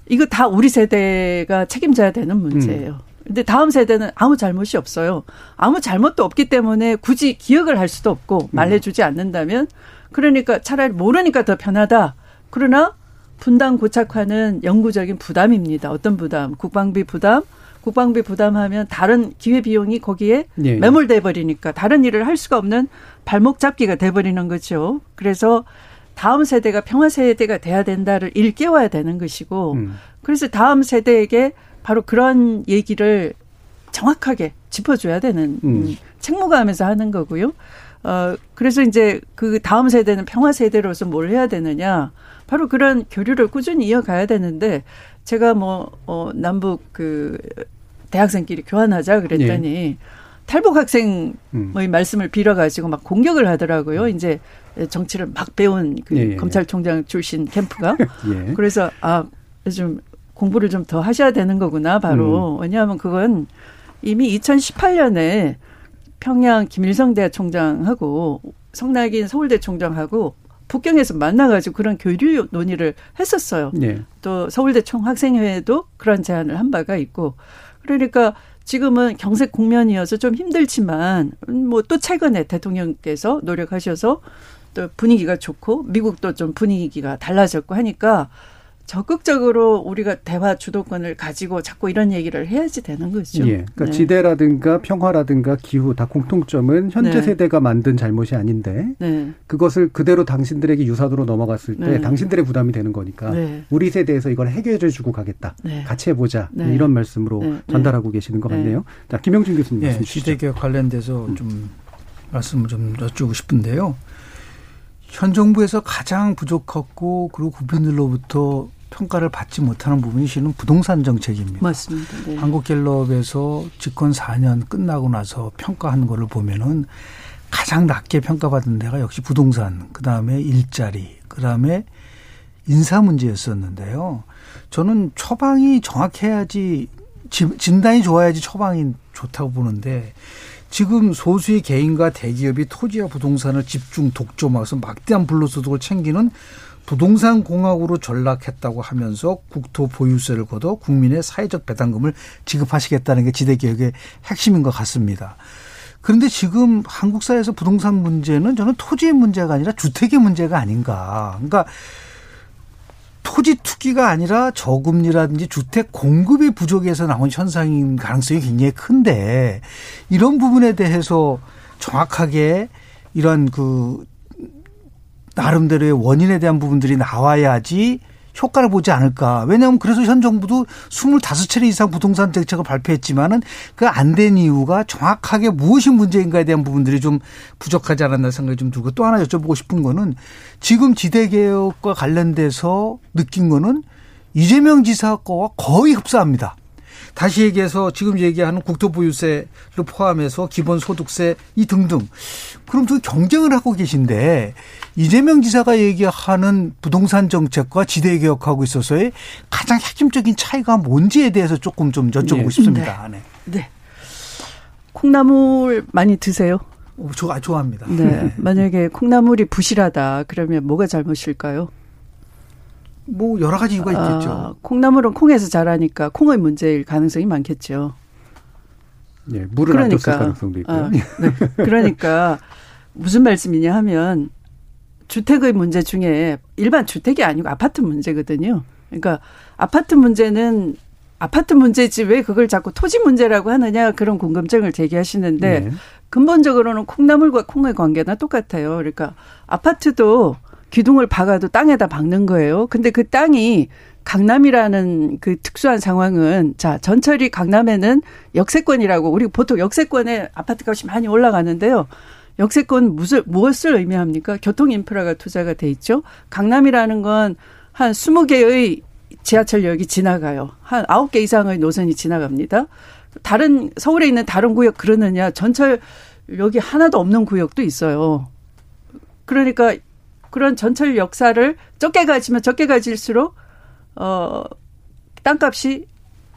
Speaker 13: 이거 다 우리 세대가 책임져야 되는 문제예요. 음. 근데 다음 세대는 아무 잘못이 없어요. 아무 잘못도 없기 때문에 굳이 기억을 할 수도 없고 말해주지 않는다면 그러니까 차라리 모르니까 더 편하다. 그러나 분당 고착화는 영구적인 부담입니다. 어떤 부담? 국방비 부담. 국방비 부담하면 다른 기회 비용이 거기에 네. 매몰돼 버리니까 다른 일을 할 수가 없는 발목 잡기가 돼 버리는 거죠. 그래서 다음 세대가 평화 세대가 돼야 된다를 일깨워야 되는 것이고 음. 그래서 다음 세대에게 바로 그런 얘기를 정확하게 짚어줘야 되는 음. 책무감에서 하는 거고요. 어, 그래서 이제 그 다음 세대는 평화 세대로서 뭘 해야 되느냐. 바로 그런 교류를 꾸준히 이어가야 되는데 제가 뭐, 어, 남북 그 대학생끼리 교환하자 그랬더니 예. 탈북 학생의 음. 말씀을 빌어가지고 막 공격을 하더라고요. 이제 정치를 막 배운 그 예, 예. 검찰총장 출신 캠프가. 예. 그래서 아, 좀 공부를 좀 더 하셔야 되는 거구나, 바로. 음. 왜냐하면 그건 이미 2018년에 평양 김일성 대총장하고 성낙인 서울대 총장하고 북경에서 만나가지고 그런 교류 논의를 했었어요. 네. 또 서울대 총학생회에도 그런 제안을 한 바가 있고 그러니까 지금은 경색 국면이어서 좀 힘들지만 뭐 또 최근에 대통령께서 노력하셔서 또 분위기가 좋고 미국도 좀 분위기가 달라졌고 하니까 적극적으로 우리가 대화 주도권을 가지고 자꾸 이런 얘기를 해야지 되는 거죠.
Speaker 2: 예. 그러니까 네. 지대라든가 평화라든가 기후 다 공통점은 현재 네. 세대가 만든 잘못이 아닌데 네. 그것을 그대로 당신들에게 유사도로 넘어갔을 때 네. 당신들의 부담이 되는 거니까 네. 우리 세대에서 이걸 해결해 주고 가겠다. 네. 같이 해보자. 이런 말씀으로 전달하고 계시는 것 같네요. 자, 김영준 교수님
Speaker 14: 말씀 주시죠. 시대개혁 관련돼서 음. 좀 말씀을 좀 여쭈고 싶은데요. 현 정부에서 가장 부족했고 그리고 국민들로부터 평가를 받지 못하는 부분이 실은 부동산 정책입니다.
Speaker 13: 맞습니다. 네.
Speaker 14: 한국갤럽에서 집권 4년 끝나고 나서 평가한 거를 보면은 가장 낮게 평가받은 데가 역시 부동산, 그 다음에 일자리, 그 다음에 인사 문제였었는데요. 저는 처방이 정확해야지 진단이 좋아야지 처방이 좋다고 보는데 지금 소수의 개인과 대기업이 토지와 부동산을 집중 독점하면서 막대한 불로소득을 챙기는 부동산 공학으로 전락했다고 하면서 국토 보유세를 걷어 국민의 사회적 배당금을 지급하시겠다는 게 지대 개혁의 핵심인 것 같습니다. 그런데 지금 한국 사회에서 부동산 문제는 저는 토지의 문제가 아니라 주택의 문제가 아닌가. 그러니까 토지 투기가 아니라 저금리라든지 주택 공급이 부족해서 나온 현상인 가능성이 굉장히 큰데 이런 부분에 대해서 정확하게 이런 그 나름대로의 원인에 대한 부분들이 나와야지 효과를 보지 않을까. 왜냐하면 그래서 현 정부도 25차례 이상 부동산 정책을 발표했지만은 그 안 된 이유가 정확하게 무엇이 문제인가에 대한 부분들이 좀 부족하지 않았나 생각이 좀 들고 또 하나 여쭤보고 싶은 거는 지금 지대개혁과 관련돼서 느낀 거는 이재명 지사 거와 거의 흡사합니다. 다시 얘기해서 지금 얘기하는 국토보유세를 포함해서 기본소득세 이 등등. 그럼 그 경쟁을 하고 계신데 이재명 지사가 얘기하는 부동산 정책과 지대 개혁하고 있어서의 가장 핵심적인 차이가 뭔지에 대해서 조금 좀 여쭤보고 네. 싶습니다.
Speaker 13: 네. 네. 콩나물 많이 드세요?
Speaker 14: 오, 좋아, 좋아합니다.
Speaker 13: 네. 만약에 콩나물이 부실하다 그러면 뭐가 잘못일까요?
Speaker 14: 뭐 여러 가지 이유가 있겠죠. 아,
Speaker 13: 콩나물은 콩에서 자라니까 콩의 문제일 가능성이 많겠죠.
Speaker 2: 예, 물을 그러니까, 안 가능성도 있고요. 아, 네.
Speaker 13: 그러니까 무슨 말씀이냐 하면 주택의 문제 중에 일반 주택이 아니고 아파트 문제거든요. 그러니까 아파트 문제는 아파트 문제지 왜 그걸 자꾸 토지 문제라고 하느냐 그런 궁금증을 제기하시는데 네. 근본적으로는 콩나물과 콩의 관계나 똑같아요. 그러니까 아파트도 기둥을 박아도 땅에다 박는 거예요. 근데 그 땅이 강남이라는 그 특수한 상황은 자 전철이 강남에는 역세권이라고 우리 보통 역세권에 아파트 값이 많이 올라가는데요. 역세권 무슨 무엇을 의미합니까? 교통 인프라가 투자가 돼 있죠. 강남이라는 건 한 20개의 지하철역이 지나가요. 한 9개 이상의 노선이 지나갑니다. 다른 서울에 있는 다른 구역 그러느냐? 전철 여기 하나도 없는 구역도 있어요. 그러니까 그런 전철 역사를 적게 가지면 적게 가질수록 어 땅값이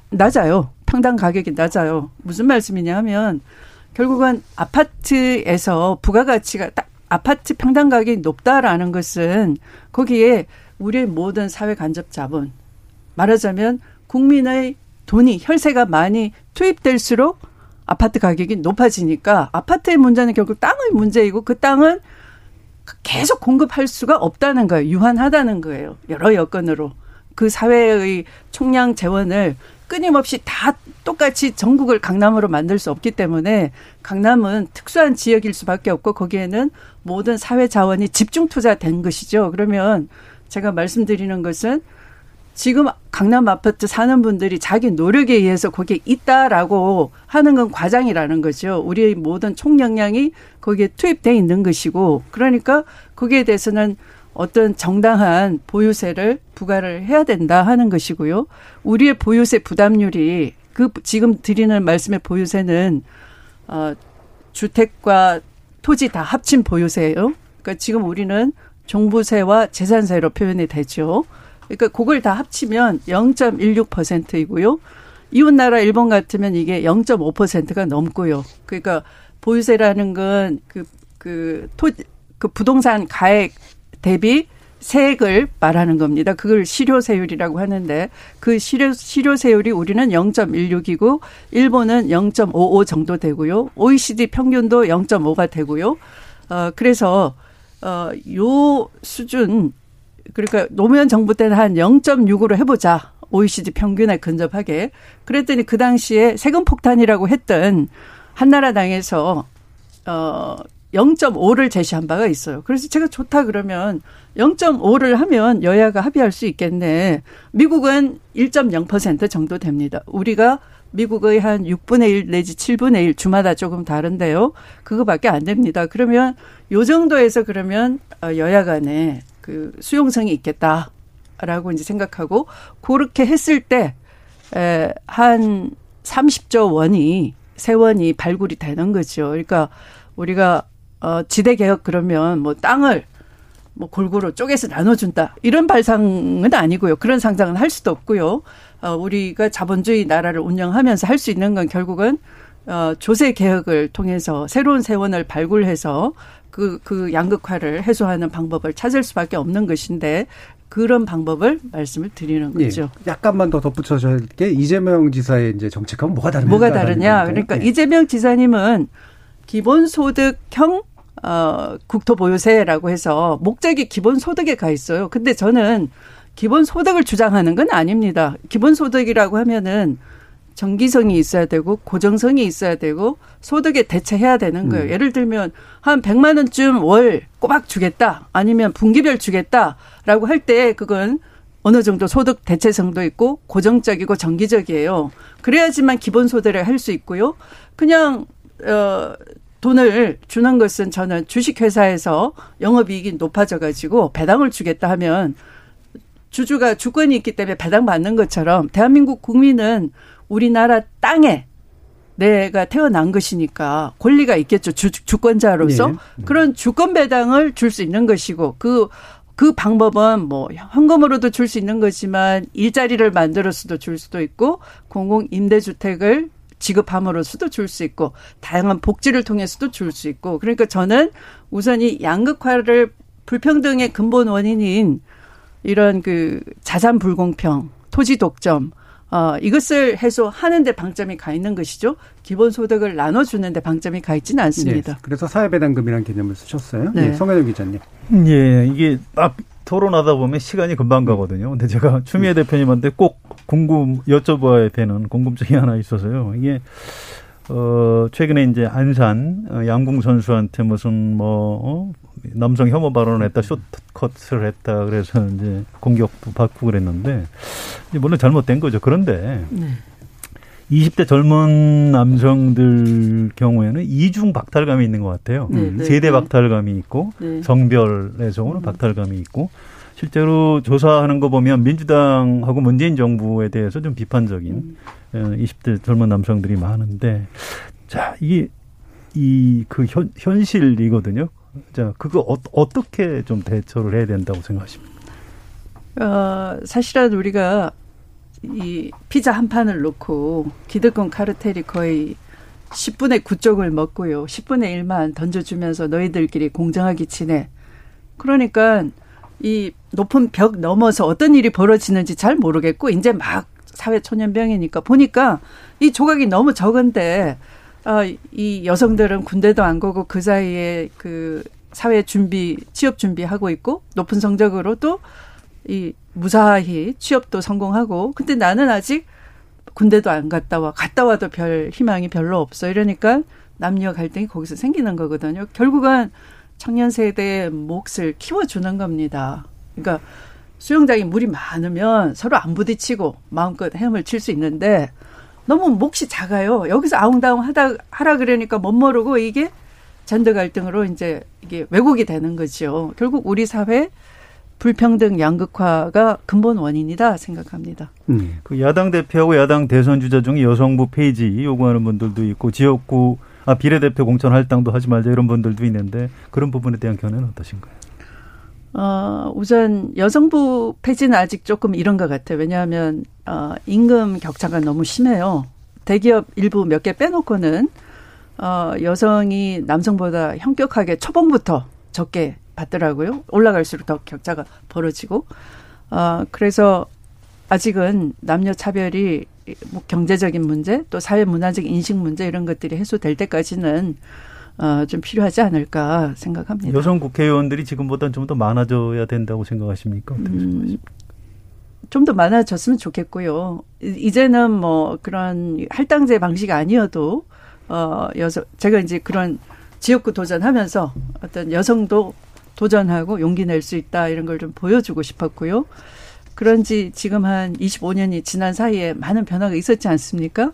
Speaker 13: 낮아요. 평당 가격이 낮아요. 무슨 말씀이냐 하면 결국은 아파트에서 부가가치가 딱 아파트 평당 가격이 높다라는 것은 거기에 우리의 모든 사회 간접 자본 말하자면 국민의 돈이 혈세가 많이 투입될수록 아파트 가격이 높아지니까 아파트의 문제는 결국 땅의 문제이고 그 땅은 계속 공급할 수가 없다는 거예요. 유한하다는 거예요. 여러 여건으로. 그 사회의 총량 재원을 끊임없이 다 똑같이 전국을 강남으로 만들 수 없기 때문에 강남은 특수한 지역일 수밖에 없고 거기에는 모든 사회 자원이 집중 투자된 것이죠. 그러면 제가 말씀드리는 것은 지금 강남 아파트 사는 분들이 자기 노력에 의해서 거기에 있다라고 하는 건 과장이라는 거죠. 우리의 모든 총력량이 거기에 투입돼 있는 것이고 그러니까 거기에 대해서는 어떤 정당한 보유세를 부과를 해야 된다 하는 것이고요. 우리의 보유세 부담률이 그 지금 드리는 말씀의 보유세는 어 주택과 토지 다 합친 보유세예요. 그러니까 지금 우리는 종부세와 재산세로 표현이 되죠. 그러니까 그걸 다 합치면 0.16%이고요. 이웃 나라 일본 같으면 이게 0.5%가 넘고요. 그러니까 보유세라는 건 그, 그, 토, 그 부동산 가액 대비 세액을 말하는 겁니다. 그걸 실효세율이라고 하는데 그 실효, 실효세율이 우리는 0.16이고 일본은 0.55 정도 되고요. OECD 평균도 0.5가 되고요. 어, 그래서, 어, 요 수준 그러니까 노무현 정부 때는 한 0.6으로 해보자. OECD 평균에 근접하게. 그랬더니 그 당시에 세금 폭탄이라고 했던 한나라당에서 어 0.5를 제시한 바가 있어요. 그래서 제가 좋다 그러면 0.5를 하면 여야가 합의할 수 있겠네. 미국은 1.0% 정도 됩니다. 우리가 미국의 한 6분의 1 내지 7분의 1 주마다 조금 다른데요. 그거밖에 안 됩니다. 그러면 요 정도에서 그러면 어, 여야 간에 그 수용성이 있겠다. 된다라고 이제 생각하고 그렇게 했을 때한 30조 원이 세원이 발굴이 되는 거죠. 그러니까 우리가 어 지대 개혁 그러면 뭐 땅을 뭐 골고루 쪼개서 나눠준다 이런 발상은 아니고요. 그런 상상은 할 수도 없고요. 어 우리가 자본주의 나라를 운영하면서 할 수 있는 건 결국은 어 조세 개혁을 통해서 새로운 세원을 발굴해서 그, 그 양극화를 해소하는 방법을 찾을 수밖에 없는 것인데 그런 방법을 말씀을 드리는 예, 거죠.
Speaker 2: 예, 약간만 더 덧붙여줘야 할 게 이재명 지사의 이제 정책하고 뭐가 다르냐.
Speaker 13: 뭐가 다르냐. 그러니까 예. 이재명 지사님은 기본소득형 어, 국토보유세라고 해서 목적이 기본소득에 가 있어요. 근데 저는 기본소득을 주장하는 건 아닙니다. 기본소득이라고 하면은 정기성이 있어야 되고 고정성이 있어야 되고 소득에 대체해야 되는 거예요. 음. 예를 들면 한 100만 원쯤 월 꼬박 주겠다. 아니면 분기별 주겠다라고 할 때 그건 어느 정도 소득 대체성도 있고 고정적이고 정기적이에요. 그래야지만 기본 소득을 할 수 있고요. 그냥 어 돈을 주는 것은 저는 주식회사에서 영업이익이 높아져 가지고 배당을 주겠다 하면 주주가 주권이 있기 때문에 배당받는 것처럼 대한민국 국민은 우리나라 땅에 내가 태어난 것이니까 권리가 있겠죠. 주, 주권자로서. 네. 그런 주권 배당을 줄 수 있는 것이고 그, 그 방법은 뭐 현금으로도 줄 수 있는 거지만 일자리를 만들어서도 줄 수도 있고 공공 임대주택을 지급함으로써도 줄 수 있고 다양한 복지를 통해서도 줄 수 있고 그러니까 저는 우선 이 양극화를 불평등의 근본 원인인 이런 그 자산 불공평, 토지 독점 어, 이것을 해소하는데 방점이 가 있는 것이죠. 기본소득을 나눠주는데 방점이 가 있지는 않습니다.
Speaker 2: 네, 그래서 사회배당금이라는 개념을 쓰셨어요. 네. 네, 성현영 기자님.
Speaker 15: 예, 이게 막 토론하다 보면 시간이 금방 가거든요. 근데 제가 추미애 음. 대표님한테 꼭 궁금 여쭤봐야 되는 궁금증이 하나 있어서요. 이게 어 최근에 이제 안산 어, 양궁 선수한테 무슨 뭐 어? 남성 혐오 발언을 했다, 쇼컷을 했다, 그래서 이제 공격도 받고 그랬는데, 물론 잘못된 거죠. 그런데, 네. 20대 젊은 남성들 경우에는 이중 박탈감이 있는 것 같아요. 네, 네, 세대 네. 박탈감이 있고, 네. 성별에서는 음. 박탈감이 있고, 실제로 조사하는 거 보면 민주당하고 문재인 정부에 대해서 좀 비판적인 음. 20대 어, 젊은 남성들이 많은데, 자, 이게 이 그 현실이거든요. 자, 그거 어, 어떻게 좀 대처를 해야 된다고 생각하십니까?
Speaker 13: 어, 사실은 우리가 이 피자 한 판을 놓고 기득권 카르텔이 거의 10분의 9쪽을 먹고요. 10분의 1만 던져주면서 너희들끼리 공정하게 지내. 그러니까 이 높은 벽 넘어서 어떤 일이 벌어지는지 잘 모르겠고 이제 막 사회 초년병이니까 보니까 이 조각이 너무 적은데 어, 이 여성들은 군대도 안 가고 그 사이에 그 사회 준비, 취업 준비하고 있고 높은 성적으로 또이 무사히 취업도 성공하고 근데 나는 아직 군대도 안 갔다 와. 갔다 와도 별 희망이 별로 없어. 이러니까 남녀 갈등이 거기서 생기는 거거든요. 결국은 청년 세대의 몫을 키워주는 겁니다. 그러니까 수영장에 물이 많으면 서로 안 부딪히고 마음껏 헤엄을 칠 수 있는데 너무 몫이 작아요. 여기서 아웅다웅 하다 하라 그러니까 못 모르고 이게 젠더 갈등으로 이제 이게 왜곡이 되는 거죠. 결국 우리 사회 불평등 양극화가 근본 원인이다 생각합니다.
Speaker 15: 음. 그 야당 대표하고 야당 대선 주자 중에 여성부 폐지 요구하는 분들도 있고 지역구 아 비례대표 공천 할당도 하지 말자 이런 분들도 있는데 그런 부분에 대한 견해는 어떠신가요?
Speaker 13: 어, 우선 여성부 폐지는 아직 조금 이런 것 같아요. 왜냐하면 어, 임금 격차가 너무 심해요. 대기업 일부 몇 개 빼놓고는 어, 여성이 남성보다 현격하게 초봉부터 적게 받더라고요. 올라갈수록 더 격차가 벌어지고. 어, 그래서 아직은 남녀 차별이 뭐 경제적인 문제 또 사회 문화적 인식 문제 이런 것들이 해소될 때까지는 어, 좀 필요하지 않을까 생각합니다.
Speaker 15: 여성 국회의원들이 지금보다는 좀 더 많아져야 된다고 생각하십니까? 어떻게 음, 생각하십니까?
Speaker 13: 좀더 많아졌으면 좋겠고요. 이제는 뭐 그런 할당제 방식 아니어도 어 여성 제가 이제 그런 지역구 도전하면서 어떤 여성도 도전하고 용기 낼 수 있다 이런 걸 좀 보여주고 싶었고요. 그런지 지금 한 25년이 지난 사이에 많은 변화가 있었지 않습니까?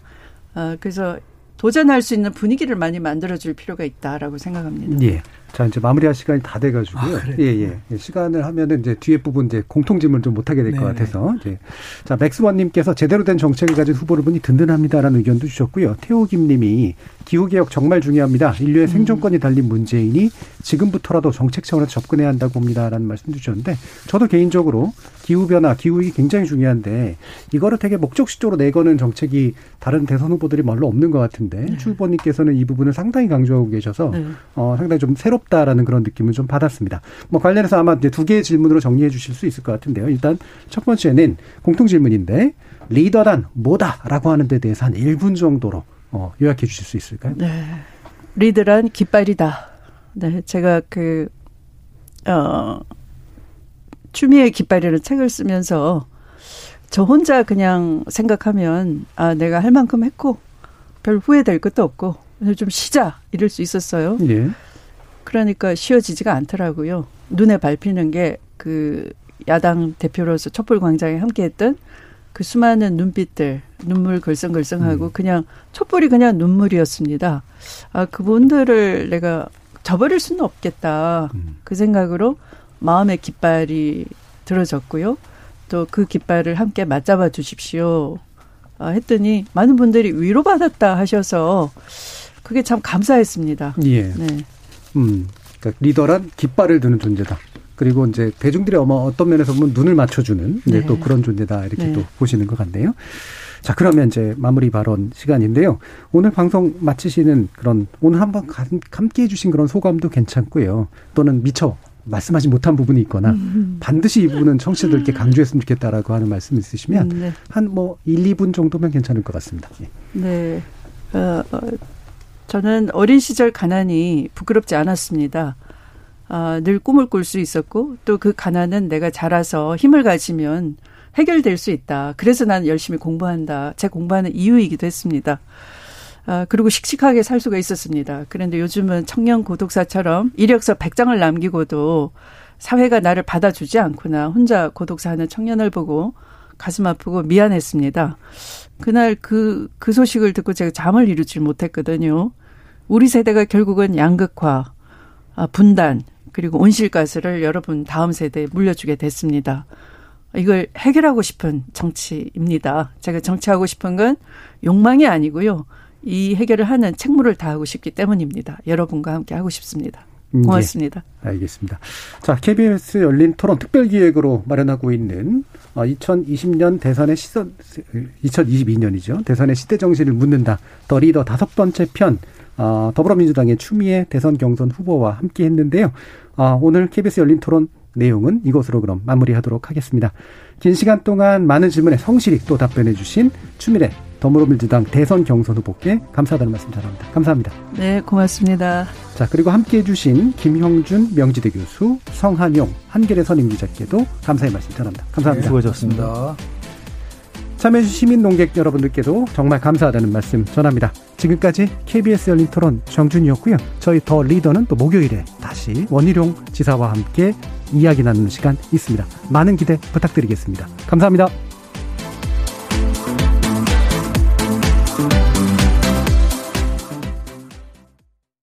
Speaker 13: 어, 그래서 도전할 수 있는 분위기를 많이 만들어줄 필요가 있다라고 생각합니다.
Speaker 2: 예. 자, 이제 마무리할 시간이 다 돼가지고요. 아, 예, 예, 예. 시간을 하면은 이제 뒤에 부분 이제 공통 질문 좀 못하게 될 것 같아서. 이제. 자, 맥스원님께서 제대로 된 정책을 가진 후보를 보니 든든합니다라는 의견도 주셨고요. 태호김님이 기후개혁 정말 중요합니다. 인류의 음. 생존권이 달린 문제이니 지금부터라도 정책 차원에서 접근해야 한다고 봅니다라는 말씀 주셨는데 저도 개인적으로 기후변화, 기후위기 굉장히 중요한데 이거를 되게 목적식적으로 내거는 정책이 다른 대선 후보들이 별로 없는 것 같은데 네. 주 후보님께서는 이 부분을 상당히 강조하고 계셔서 네. 어, 상당히 좀 새롭다라는 그런 느낌을 좀 받았습니다. 뭐 관련해서 아마 이제 두 개의 질문으로 정리해 주실 수 있을 것 같은데요. 일단 첫 번째는 공통 질문인데 리더란 뭐다라고 하는 데 대해서 한 1분 정도로 어, 요약해 주실 수 있을까요?
Speaker 13: 네. 리드란 깃발이다. 네, 제가 그, 어, 추미애 깃발이라는 책을 쓰면서 저 혼자 그냥 생각하면, 아, 내가 할 만큼 했고, 별 후회될 것도 없고, 좀 쉬자, 이럴 수 있었어요. 예. 그러니까 쉬어지지가 않더라고요. 눈에 밟히는 게 그 야당 대표로서 촛불 광장에 함께 했던 그 수많은 눈빛들, 눈물 글썽글썽하고 음. 그냥 촛불이 그냥 눈물이었습니다. 아, 그분들을 내가 저버릴 수는 없겠다. 음. 그 생각으로 마음의 깃발이 들어졌고요. 또 그 깃발을 함께 맞잡아 주십시오. 아, 했더니 많은 분들이 위로받았다 하셔서 그게 참 감사했습니다.
Speaker 2: 예. 네. 음. 그러니까 리더란 깃발을 드는 존재다. 그리고 이제 대중들이 어머 어떤 면에서 보면 눈을 맞춰주는 네. 또 그런 존재다 이렇게 네. 또 보시는 것 같네요. 자 그러면 이제 마무리 발언 시간인데요. 오늘 방송 마치시는 그런 오늘 한번 함께 해주신 그런 소감도 괜찮고요. 또는 미처 말씀하지 못한 부분이 있거나 음. 반드시 이 부분은 청취자들께 강조했으면 좋겠다라고 하는 말씀 있으시면 네. 한뭐 1, 2분 정도면 괜찮을 것 같습니다. 예.
Speaker 13: 네. 어, 어, 저는 어린 시절 가난이 부끄럽지 않았습니다. 어, 늘 꿈을 꿀 수 있었고 또 그 가난은 내가 자라서 힘을 가지면 해결될 수 있다. 그래서 나는 열심히 공부한다. 제 공부하는 이유이기도 했습니다. 아, 그리고 씩씩하게 살 수가 있었습니다. 그런데 요즘은 청년 고독사처럼 이력서 100장을 남기고도 사회가 나를 받아주지 않구나. 혼자 고독사하는 청년을 보고 가슴 아프고 미안했습니다. 그날 그, 그 소식을 듣고 제가 잠을 이루지 못했거든요. 우리 세대가 결국은 양극화, 아, 분단, 그리고 온실가스를 여러분 다음 세대에 물려주게 됐습니다. 이걸 해결하고 싶은 정치입니다. 제가 정치하고 싶은 건 욕망이 아니고요. 이 해결을 하는 책무를 다하고 싶기 때문입니다. 여러분과 함께 하고 싶습니다. 음, 고맙습니다.
Speaker 2: 예, 알겠습니다. 자, KBS 열린 토론 특별 기획으로 마련하고 있는 2020년 어, 대선의 시선, 2022년이죠. 대선의 시대 정신을 묻는다. 더 리더 다섯 번째 편 어, 더불어민주당의 추미애 대선 경선 후보와 함께 했는데요. 어, 오늘 KBS 열린 토론 내용은 이것으로 그럼 마무리하도록 하겠습니다. 긴 시간 동안 많은 질문에 성실히 또 답변해 주신 추미애 더불어민주당 대선 경선 후보께 감사하다는 말씀 전합니다. 감사합니다.
Speaker 13: 네, 고맙습니다.
Speaker 2: 자, 그리고 함께 해주신 김형준 명지대 교수, 성한용 한겨레 선임 기자께도 감사의 말씀 전합니다. 감사합니다. 네,
Speaker 15: 수고하셨습니다.
Speaker 2: 참여해주신 시민 농객 여러분들께도 정말 감사하다는 말씀 전합니다. 지금까지 KBS 열린 토론 정준이었고요. 저희 더 리더는 또 목요일에 다시 원희룡 지사와 함께 이야기 나누는 시간 있습니다. 많은 기대 부탁드리겠습니다. 감사합니다.